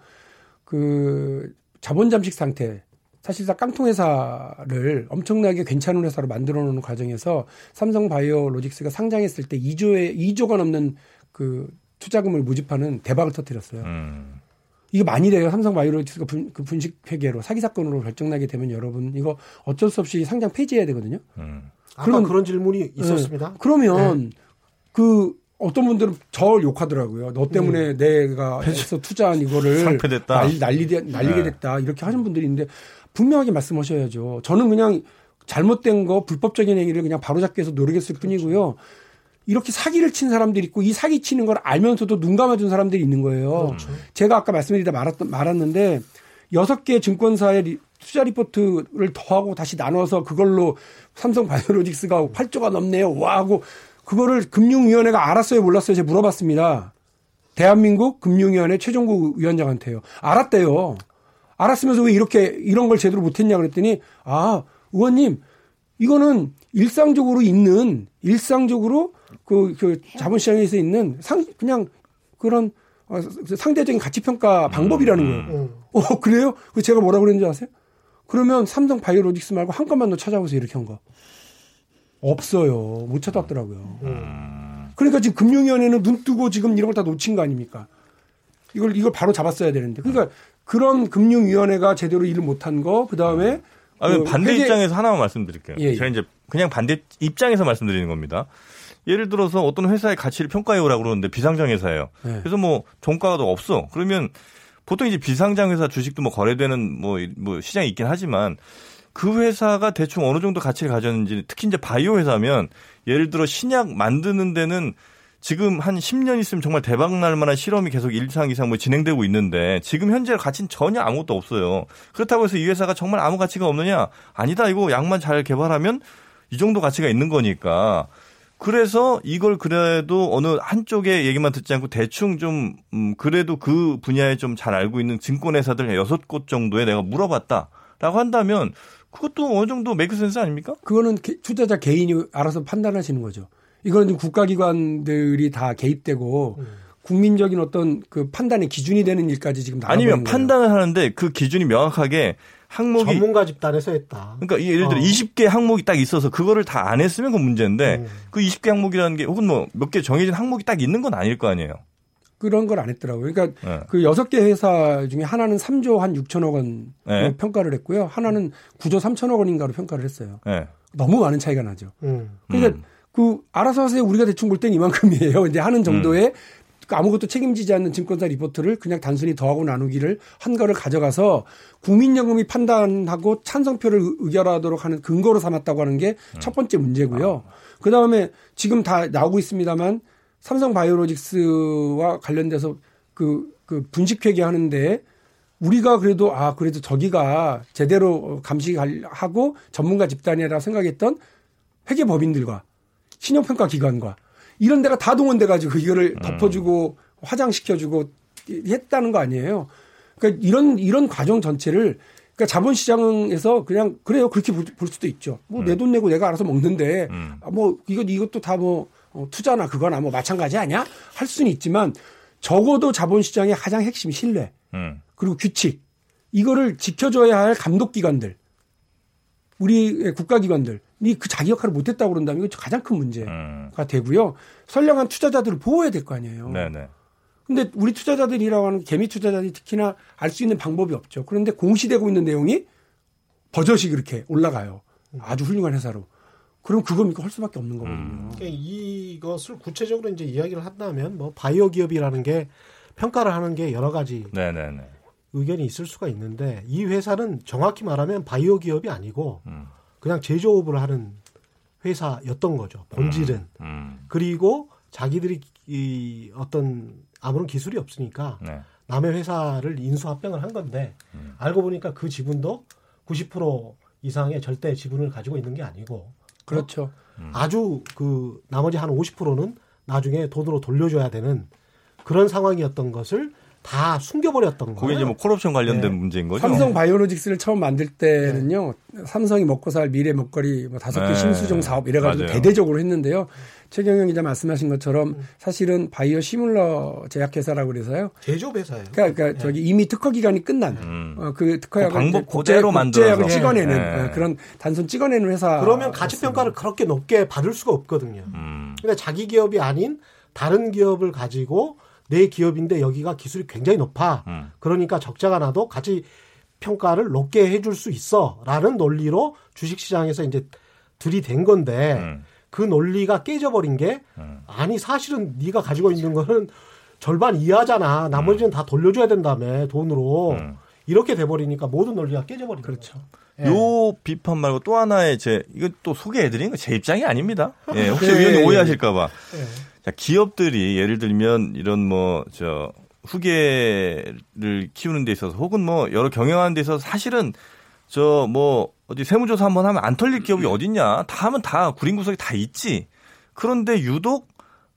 그 자본 잠식 상태 사실상 깡통 회사를 엄청나게 괜찮은 회사로 만들어 놓는 과정에서 삼성 바이오로직스가 상장했을 때 2조에 2조가 넘는 그 투자금을 모집하는 대박을 터뜨렸어요. 음. 이게 만일에요 삼성 바이오로직스가 분, 그 분식 회계로 사기 사건으로 결정나게 되면 여러분 이거 어쩔 수 없이 상장 폐지해야 되거든요. 음. 그런 그런 질문이 있었습니다. 네. 그러면 네. 그 어떤 분들은 저를 욕하더라고요. 너 때문에 음. 내가 해서 투자한 이거를 상패됐다. 난리, 난리, 날리게 네. 됐다. 이렇게 하는 분들이 있는데 분명하게 말씀하셔야죠. 저는 그냥 잘못된 거 불법적인 행위를 그냥 바로잡기 위해서 노력했을 그렇죠. 뿐이고요. 이렇게 사기를 친 사람들이 있고 이 사기 치는 걸 알면서도 눈 감아준 사람들이 있는 거예요. 그렇죠. 제가 아까 말씀드리다 말았던, 말았는데 여섯 개 증권사의 투자 리포트를 더하고 다시 나눠서 그걸로 삼성 바이오로직스가 8조가 넘네요. 와 하고 그거를 금융위원회가 알았어요, 몰랐어요? 제가 물어봤습니다. 대한민국 금융위원회 최종국 위원장한테요. 알았대요. 알았으면서 왜 이렇게 이런 걸 제대로 못했냐 그랬더니 아 의원님 이거는 일상적으로 있는 일상적으로 그, 그 자본시장에서 있는 상 그냥 그런 어, 상대적인 가치 평가 방법이라는 거예요. 음. 어 그래요? 그 제가 뭐라 그랬는지 아세요? 그러면 삼성 바이오로직스 말고 한 건만 더 찾아보세요 이렇게 한 거. 없어요. 못 찾았더라고요. 음. 그러니까 지금 금융위원회는 눈 뜨고 지금 이런 걸 다 놓친 거 아닙니까? 이걸 이걸 바로 잡았어야 되는데. 그러니까 그런 금융위원회가 제대로 일을 못한 거, 그 다음에 아, 그 반대 회계... 입장에서 하나만 말씀드릴게요. 예, 예. 제가 이제 그냥 반대 입장에서 말씀드리는 겁니다. 예를 들어서 어떤 회사의 가치를 평가해 오라고 그러는데 비상장 회사예요. 네. 그래서 뭐 종가가 더 없어. 그러면 보통 이제 비상장 회사 주식도 뭐 거래되는 뭐, 뭐 시장이 있긴 하지만 그 회사가 대충 어느 정도 가치를 가졌는지 특히 이제 바이오 회사면 예를 들어 신약 만드는 데는 지금 한 10년 있으면 정말 대박 날 만한 실험이 계속 일상 이상 뭐 진행되고 있는데 지금 현재 가치는 전혀 아무것도 없어요. 그렇다고 해서 이 회사가 정말 아무 가치가 없느냐? 아니다. 이거 약만 잘 개발하면 이 정도 가치가 있는 거니까. 그래서 이걸 그래도 어느 한쪽의 얘기만 듣지 않고 대충 좀, 음, 그래도 그 분야에 좀 잘 알고 있는 증권회사들 여섯 곳 정도에 내가 물어봤다라고 한다면 그것도 어느 정도 메이크 센스 아닙니까? 그거는 투자자 개인이 알아서 판단하시는 거죠. 이거는 국가기관들이 다 개입되고 음. 국민적인 어떤 그 판단의 기준이 되는 일까지 지금 아니면 판단을 하는데 그 기준이 명확하게 항목이 전문가 집단에서 했다. 그러니까 예를 들어 어. 20개 항목이 딱 있어서 그거를 다 안 했으면 그 문제인데 음. 그 20개 항목이라는 게 혹은 뭐 몇 개 정해진 항목이 딱 있는 건 아닐 거 아니에요. 그런 걸 안 했더라고요. 그러니까 네. 그 여섯 개 회사 중에 하나는 3조 한 6천억 원 네. 평가를 했고요. 하나는 9조 3천억 원인가로 평가를 했어요. 네. 너무 많은 차이가 나죠. 음. 그러니까 음. 그 알아서 하세요. 우리가 대충 볼 땐 이만큼이에요. 이제 하는 정도의 음. 그 아무것도 책임지지 않는 증권사 리포트를 그냥 단순히 더하고 나누기를 한 거를 가져가서 국민연금이 판단하고 찬성표를 의결하도록 하는 근거로 삼았다고 하는 게첫 음. 번째 문제고요. 아. 그 다음에 지금 다 나오고 있습니다만 삼성 바이오로직스와 관련돼서 그, 그 분식회계 하는데 우리가 그래도 아, 그래도 저기가 제대로 감시하고 전문가 집단이라 생각했던 회계법인들과 신용평가 기관과 이런 데가 다 동원돼가지고 이거를 음. 덮어주고 화장시켜주고 했다는 거 아니에요. 그러니까 이런 이런 과정 전체를 그러니까 자본시장에서 그냥 그래요 그렇게 볼 수도 있죠. 뭐 내돈 음. 내고 내가 알아서 먹는데 음. 아, 뭐 이거 이것도 다뭐 어, 투자나 그거나 뭐 마찬가지 아니야? 할 수는 있지만 적어도 자본시장의 가장 핵심 신뢰 그리고 규칙 이거를 지켜줘야 할 감독기관들 우리 국가기관들 이 그 자기 역할을 못했다고 그런다면 이거 가장 큰 문제가 음. 되고요. 선량한 투자자들을 보호해야 될 거 아니에요. 네네. 근데 우리 투자자들이라고 하는 개미 투자자들이 특히나 알 수 있는 방법이 없죠. 그런데 공시되고 있는 내용이 버젓이 그렇게 올라가요. 아주 훌륭한 회사로. 그럼 그거 믿고 할 수밖에 없는 거거든요. 음. 그러니까 이것을 구체적으로 이제 이야기를 한다면 뭐 바이오 기업이라는 게 평가를 하는 게 여러 가지 네네네. 의견이 있을 수가 있는데 이 회사는 정확히 말하면 바이오 기업이 아니고 음. 그냥 제조업을 하는 회사였던 거죠. 본질은. 음, 음. 그리고 자기들이 이 어떤 아무런 기술이 없으니까 네. 남의 회사를 인수합병을 한 건데 음. 알고 보니까 그 지분도 90% 이상의 절대 지분을 가지고 있는 게 아니고 그렇죠. 음. 아주 그 나머지 한 50%는 나중에 돈으로 돌려줘야 되는 그런 상황이었던 것을 다 숨겨버렸던 거예요. 그게 이제 뭐 콜옵션 관련된 네. 문제인 거죠. 삼성 바이오로직스를 처음 만들 때는요, 네. 삼성이 먹고 살 미래 먹거리 뭐 다섯 개 네. 신수종 사업 이래가지고 맞아요. 대대적으로 했는데요. 최경영 기자 말씀하신 것처럼 음. 사실은 바이오 시뮬러 제약회사라고 그래서요. 제조회사예요. 그러니까, 그러니까 네. 저기 이미 특허 기간이 끝난 음. 어, 그 특허약을 그 방법 그대로 만들어서 찍어내는 네. 어, 그런 단순 찍어내는 회사. 그러면 가치 평가를 그렇게 높게 받을 수가 없거든요. 음. 근데 자기 기업이 아닌 다른 기업을 가지고 내 기업인데 여기가 기술이 굉장히 높아. 음. 그러니까 적자가 나도 가치 평가를 높게 해줄 수 있어라는 논리로 주식시장에서 이제 들이댄 건데 음. 그 논리가 깨져버린 게 음. 아니 사실은 네가 가지고 있는 거는 절반 이하잖아. 나머지는 음. 다 돌려줘야 된다며 돈으로 음. 이렇게 돼버리니까 모든 논리가 깨져버린 그렇죠. 예. 요 비판 말고 또 하나의 제 이거 또 소개해드린 거 제 입장이 아닙니다. 예, 혹시 네. 위원님 오해하실까봐. 네. 자, 기업들이 예를 들면 이런 뭐, 저, 후계를 키우는 데 있어서 혹은 뭐 여러 경영하는 데 있어서 사실은 저 뭐 어디 세무조사 한번 하면 안 털릴 기업이 어딨냐. 다 하면 다 구린 구석이 다 있지. 그런데 유독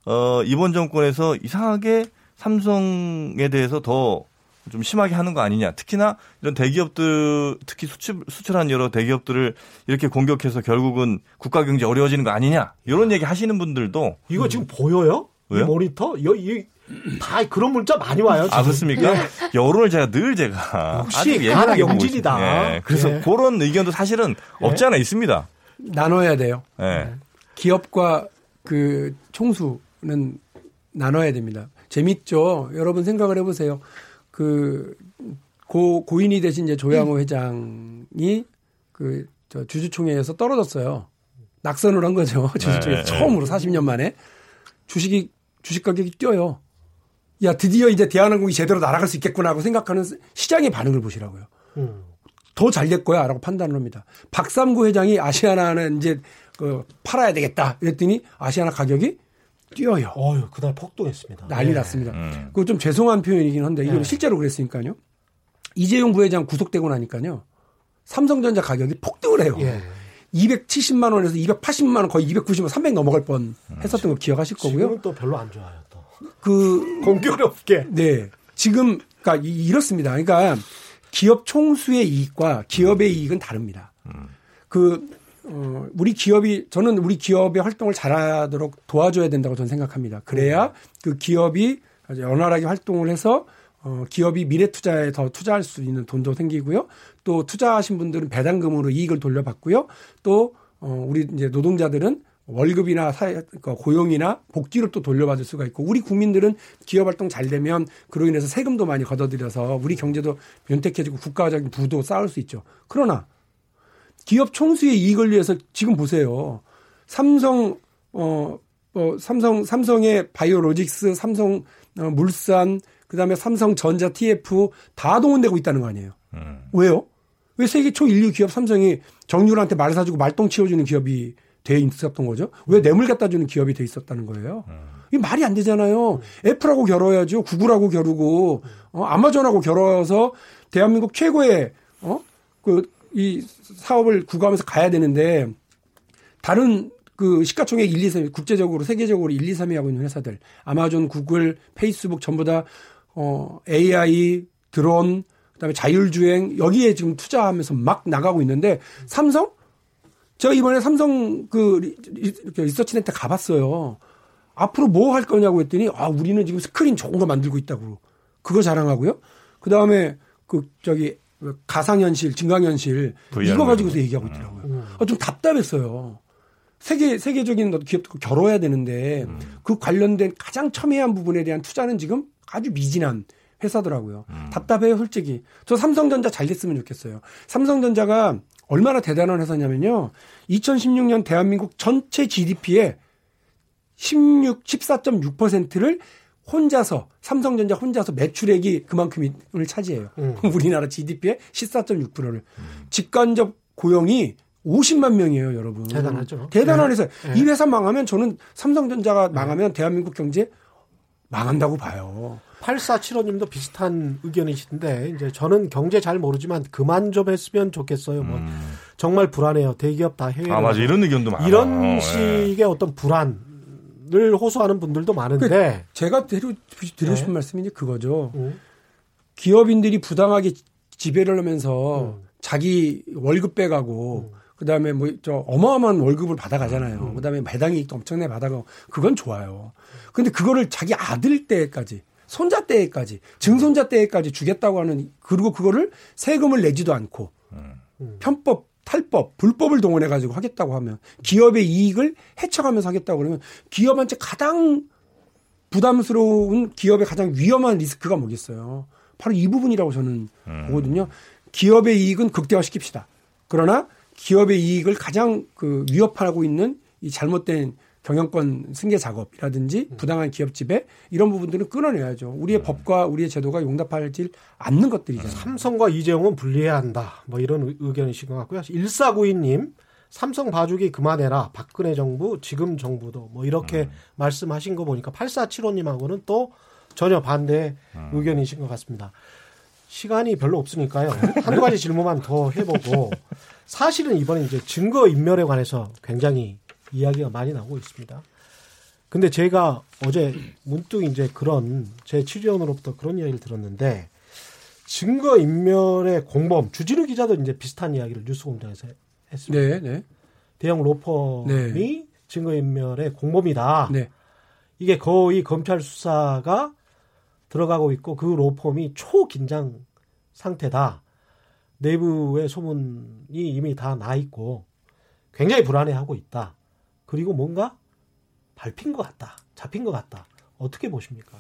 어 이번 정권에서 이상하게 삼성에 대해서 더 좀 심하게 하는 거 아니냐. 특히나 이런 대기업들 특히 수출 수출한 여러 대기업들을 이렇게 공격해서 결국은 국가 경제 어려워지는 거 아니냐. 이런 얘기 하시는 분들도 이거 지금 보여요? 왜요? 이 모니터? 여, 이, 다 그런 문자 많이 와요. 지금. 아 그렇습니까? 예. 여론을 제가 늘 제가 예민하게 보고 영진이다. 예. 그래서 예. 그런 의견도 사실은 없지 않아 있습니다. 나눠야 돼요. 예. 기업과 그 총수는 나눠야 됩니다. 재밌죠? 여러분 생각을 해보세요. 그, 고, 고인이 되신 이제 조양호 회장이 그, 저 주주총회에서 떨어졌어요. 낙선을 한 거죠. 주주총회에서 네. 처음으로 40년 만에. 주식이, 주식 가격이 뛰어요. 야, 드디어 이제 대한항공이 제대로 날아갈 수 있겠구나 하고 생각하는 시장의 반응을 보시라고요. 음. 더잘 될 거야 라고 판단을 합니다. 박삼구 회장이 아시아나는 이제 그 팔아야 되겠다 이랬더니 아시아나 가격이 뛰어요. 어휴, 그날 폭동했습니다. 난리 예. 났습니다. 음. 그거 좀 죄송한 표현이긴 한데 이건 네. 실제로 그랬으니까요. 이재용 부회장 구속되고 나니까요. 삼성전자 가격이 폭등을 해요. 예. 270만 원에서 280만 원 거의 290만 300 넘어갈 뻔 했었던 거 기억하실 거고요. 지금은 또 별로 안 좋아요, 또. 그 공교롭게. 네. 지금, 그러니까 이- 이렇습니다. 그러니까 기업 총수의 이익과 기업의 이익은 다릅니다. 그, 어, 우리 기업이, 저는 우리 기업의 활동을 잘하도록 도와줘야 된다고 저는 생각합니다. 그래야 그 기업이 아주 연활하게 활동을 해서 어, 기업이 미래 투자에 더 투자할 수 있는 돈도 생기고요. 또 투자하신 분들은 배당금으로 이익을 돌려받고요. 또, 어, 우리 이제 노동자들은 월급이나 사회, 그러니까 고용이나 복지를 또 돌려받을 수가 있고 우리 국민들은 기업 활동 잘 되면 그로 인해서 세금도 많이 걷어들여서 우리 경제도 변택해지고 국가적인 부도 쌓을 수 있죠. 그러나 기업 총수의 이익을 위해서 지금 보세요. 삼성 어, 어 삼성 삼성의 바이오로직스, 삼성 어, 물산, 그다음에 삼성전자 TF 다 동원되고 있다는 거 아니에요. 음. 왜요? 왜 세계 초인류 기업 삼성이 정유라한테 말 사주고 말똥 치워주는 기업이 돼 있었던 거죠? 왜 뇌물 갖다 주는 기업이 돼 있었다는 거예요? 이 말이 안 되잖아요. 애플하고 결혼해야죠. 구글하고 겨루고 어, 아마존하고 결혼해서 대한민국 최고의 어 그 이 사업을 구가하면서 가야 되는데 다른 그 시가총액 1, 2, 3 국제적으로 세계적으로 1, 2, 3위 하고 있는 회사들 아마존, 구글, 페이스북 전부 다 어, AI, 드론, 그다음에 자율주행 여기에 지금 투자하면서 막 나가고 있는데 삼성 제가 이번에 삼성 그 리서치 센터 가봤어요. 앞으로 뭐 할 거냐고 했더니 아 우리는 지금 스크린 좋은 거 만들고 있다고 그거 자랑하고요. 그 다음에 그 저기 가상현실, 증강현실 이거 가지고서 얘기하고 있더라고요. 아, 좀 답답했어요. 세계 세계적인 기업도 결혼해야 되는데 그 관련된 가장 첨예한 부분에 대한 투자는 지금 아주 미진한 회사더라고요. 답답해요, 솔직히. 저 삼성전자 잘 됐으면 좋겠어요. 삼성전자가 얼마나 대단한 회사냐면요. 2016년 대한민국 전체 GDP의 16, 14.6%를 혼자서 삼성전자 혼자서 매출액이 그만큼을 차지해요. 음. 우리나라 GDP의 14.6%를 직간접 고용이 50만 명이에요, 여러분. 대단하죠. 대단한 네. 회사. 이 회사 망하면 저는 삼성전자가 망하면 대한민국 경제 망한다고 봐요. 8475님도 비슷한 의견이신데 이제 저는 경제 잘 모르지만 그만 좀 했으면 좋겠어요. 뭐 정말 불안해요. 대기업 다 해외. 음. 아 맞아 이런 의견도 많아. 이런 어, 예. 식의 어떤 불안 을 호소하는 분들도 많은데 제가 드리고, 드리고 싶은 네. 말씀이 그거죠. 음. 기업인들이 부당하게 지배를 하면서 음. 자기 월급 빼가고 그다음에 뭐 저 어마어마한 월급을 받아가잖아요. 그다음에 배당 이익도 엄청나게 받아가고 그건 좋아요. 근데 그거를 자기 아들 때까지 손자 때까지 증손자 때까지 주겠다고 하는 그리고 그거를 세금을 내지도 않고 편법 탈법 불법을 동원해 가지고 하겠다고 하면 기업의 이익을 해쳐가면서 하겠다고 그러면 기업한테 가장 부담스러운 기업의 가장 위험한 리스크가 뭐겠어요? 바로 이 부분이라고 저는 보거든요. 기업의 이익은 극대화시킵시다. 그러나 기업의 이익을 가장 그 위협하고 있는 이 잘못된 경영권 승계 작업이라든지 부당한 기업 지배 이런 부분들은 끊어내야죠. 우리의 법과 우리의 제도가 용납하지 않는 것들이잖아요. 삼성과 이재용은 분리해야 한다. 뭐 이런 의- 의견이신 것 같고요. 1492님 삼성 봐주기 그만해라. 박근혜 정부, 지금 정부도 뭐 이렇게 말씀하신 거 보니까 8475님하고는 또 전혀 반대 의견이신 것 같습니다. 시간이 별로 없으니까요. 한두 가지 질문만 더 해보고 사실은 이번에 이제 증거 인멸에 관해서 굉장히 이야기가 많이 나오고 있습니다. 근데 제가 어제 문득 이제 그런 제 취재원으로부터 그런 이야기를 들었는데 증거 인멸의 공범 주진우 기자도 이제 비슷한 이야기를 뉴스공장에서 했습니다. 네, 네. 대형 로펌이 네. 증거 인멸의 공범이다. 네. 이게 거의 검찰 수사가 들어가고 있고 그 로펌이 초긴장 상태다. 내부의 소문이 이미 다 나 있고 굉장히 불안해하고 있다. 그리고 뭔가 밟힌 것 같다. 잡힌 것 같다. 어떻게 보십니까?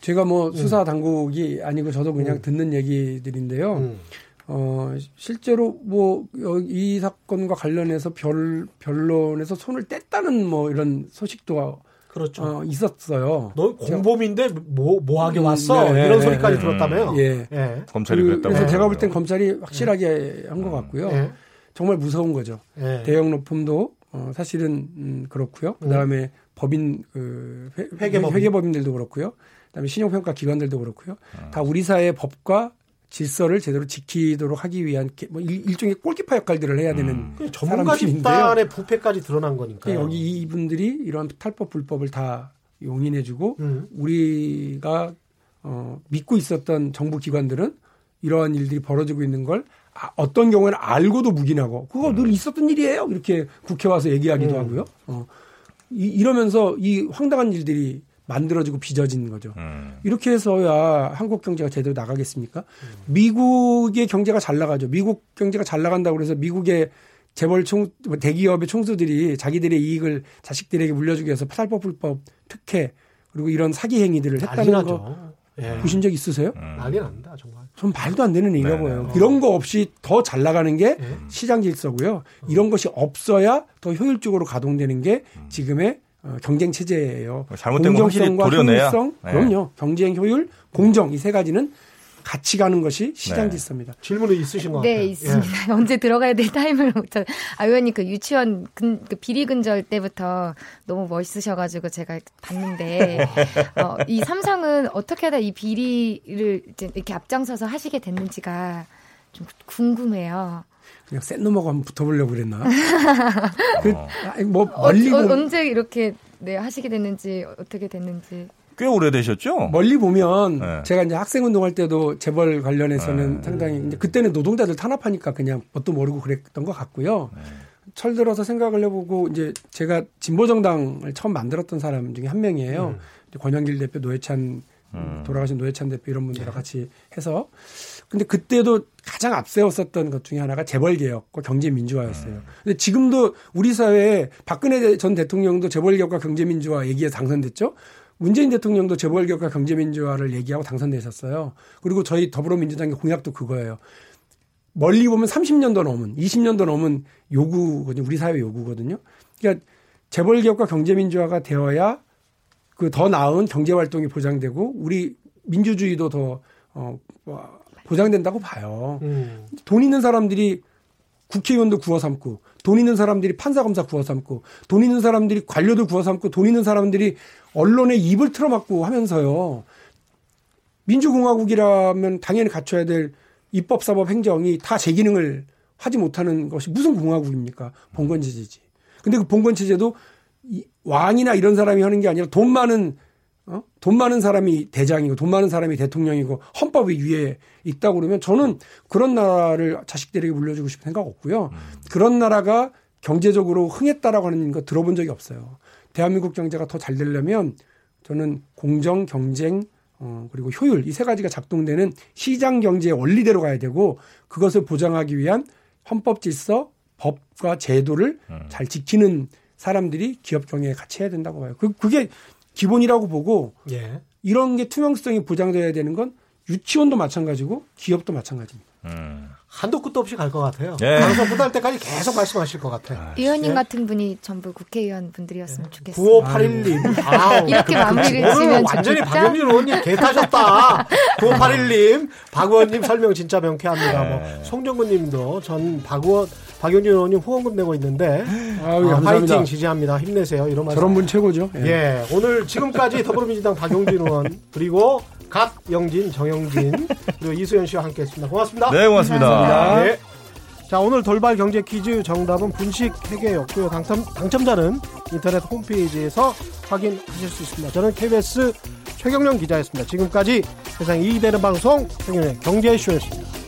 제가 뭐 음. 수사 당국이 아니고 저도 그냥 음. 듣는 얘기들인데요. 음. 어, 실제로 뭐 이 사건과 관련해서 별 변론에서 손을 뗐다는 뭐 이런 소식도 그렇죠. 어, 있었어요. 너 공범인데 뭐 뭐 하게 음, 왔어 네, 이런 네, 소리까지 네, 들었다며요. 예. 예. 검찰이 그, 그랬다고. 그래서 제가 볼 땐 검찰이 확실하게 한 것 같고요. 예. 정말 무서운 거죠. 예. 대형 로펌도 어, 사실은 음, 그렇고요. 그다음에 음. 법인 그 회, 계법인 회계법인들도 그렇고요. 그다음에 신용평가 기관들도 그렇고요. 아. 다 우리 사회의 법과 질서를 제대로 지키도록 하기 위한 뭐 일 종의 골키파 역할들을 해야 되는 음. 전문가 집단의 부패까지 드러난 거니까 그러니까 여기 이분들이 이런 탈법 불법을 다 용인해주고 음. 우리가 어, 믿고 있었던 정부 기관들은 이러한 일들이 벌어지고 있는 걸 아, 어떤 경우에는 알고도 묵인하고 그거 음. 늘 있었던 일이에요 이렇게 국회 와서 얘기하기도 음. 하고요. 어, 이, 이러면서 이 황당한 일들이 만들어지고 빚어지는 거죠. 음. 이렇게 해서야 한국 경제가 제대로 나가겠습니까? 음. 미국의 경제가 잘 나가죠. 미국 경제가 잘 나간다고 그래서 미국의 재벌 총뭐 대기업의 총수들이 자기들의 이익을 자식들에게 물려주기 위해서 탈법 불법 특혜 그리고 이런 사기 행위들을 했다는 거 예. 보신 적 있으세요? 음. 난리 납니다 정말. 전 말도 안 되는 얘기라고요. 네. 이런 거 없이 더 잘 나가는 게 네. 시장 질서고요. 이런 것이 없어야 더 효율적으로 가동되는 게 음. 지금의 어, 경쟁 체제예요. 뭐 잘못된 공정성과 효율성, 네. 그럼요. 경쟁 효율, 공정 이 세 가지는 같이 가는 것이 시장 네. 질서입니다. 질문이 있으신 것 네, 같아요. 네, 있습니다. 예. 언제 들어가야 될 타임을 못. 아, 의원님 그 유치원 근, 그 비리 근절 때부터 너무 멋있으셔가지고 제가 봤는데 어, 이 삼성은 어떻게 하다 이 비리를 이렇게 앞장서서 하시게 됐는지가 좀 궁금해요. 그냥 센 놈하고 한번 붙어보려고 그랬나? 그, 어. 뭐 멀리 어, 어, 언제 이렇게 네, 하시게 됐는지 어떻게 됐는지. 꽤 오래되셨죠? 멀리 보면 네. 제가 이제 학생 운동할 때도 재벌 관련해서는 네. 상당히 이제 그때는 노동자들 탄압하니까 그냥 뭣도 모르고 그랬던 것 같고요. 네. 철들어서 생각을 해보고 이제 제가 진보 정당을 처음 만들었던 사람 중에 한 명이에요. 음. 권영길 대표, 노회찬 음. 돌아가신 노회찬 대표 이런 분들과 네. 같이 해서 근데 그때도 가장 앞세웠었던 것 중에 하나가 재벌 개혁과 경제 민주화였어요. 음. 근데 지금도 우리 사회에 박근혜 전 대통령도 재벌 개혁과 경제 민주화 얘기에 당선됐죠. 문재인 대통령도 재벌 개혁과 경제 민주화를 얘기하고 당선되셨어요. 그리고 저희 더불어민주당의 공약도 그거예요. 멀리 보면 30년도 넘은 20년도 넘은 요구거든요. 우리 사회 요구거든요. 그러니까 재벌 개혁과 경제 민주화가 되어야 그 더 나은 경제 활동이 보장되고 우리 민주주의도 더 어, 뭐 보장된다고 봐요. 음. 돈 있는 사람들이 국회의원도 구워 삼고 돈 있는 사람들이 판사 검사 구워 삼고 돈 있는 사람들이 관료도 구워 삼고 돈 있는 사람들이 언론에 입을 틀어막고 하면서요. 민주공화국이라면 당연히 갖춰야 될 입법, 사법, 행정이 다 제 기능을 하지 못하는 것이 무슨 공화국입니까? 봉건 체제지. 근데 그 봉건 체제도 왕이나 이런 사람이 하는 게 아니라 돈 많은 어? 돈 많은 사람이 대장이고 돈 많은 사람이 대통령이고 헌법이 위에 있다고 그러면 저는 그런 나라를 자식들에게 물려주고 싶은 생각 없고요. 음. 그런 나라가 경제적으로 흥했다라고 하는 거 들어본 적이 없어요. 대한민국 경제가 더 잘 되려면 저는 공정, 경쟁, 어, 그리고 효율 이 세 가지가 작동되는 시장 경제의 원리대로 가야 되고 그것을 보장하기 위한 헌법 질서, 법과 제도를 음. 잘 지키는 사람들이 기업 경영에 같이 해야 된다고 봐요. 그, 그게 기본이라고 보고 예. 이런 게 투명성이 보장돼야 되는 건 유치원도 마찬가지고 기업도 마찬가지입니다. 음. 한도 끝도 없이 갈 것 같아요. 예. 방송 끝날 때까지 계속 말씀하실 것 같아요. 아, 의원님 예. 같은 분이 전부 국회의원 분들이었으면 예. 좋겠어요. 9581님. 아, 이렇게 마무리를 지면 완전히 박영민 의원님 개 타셨다. 9581님, 박 의원님 설명 진짜 명쾌합니다. 뭐 예. 송정근 님도 전 박 의원, 박영진 의원님 후원금 내고 있는데 아유, 아, 화이팅 지지합니다. 힘내세요. 이런 말씀. 저런 분 최고죠. 예. 예. 오늘 지금까지 더불어민주당 박용진 의원 그리고 각영진, 정영진 그리고 이수연 씨와 함께했습니다. 고맙습니다. 네, 고맙습니다. 고맙습니다. 네. 자. 자, 오늘 돌발 경제 퀴즈 정답은 분식 회계였고요. 당첨, 당첨자는 인터넷 홈페이지에서 확인하실 수 있습니다. 저는 KBS 최경령 기자였습니다. 지금까지 세상 이익 되는 방송 최경영의 경제쇼였습니다.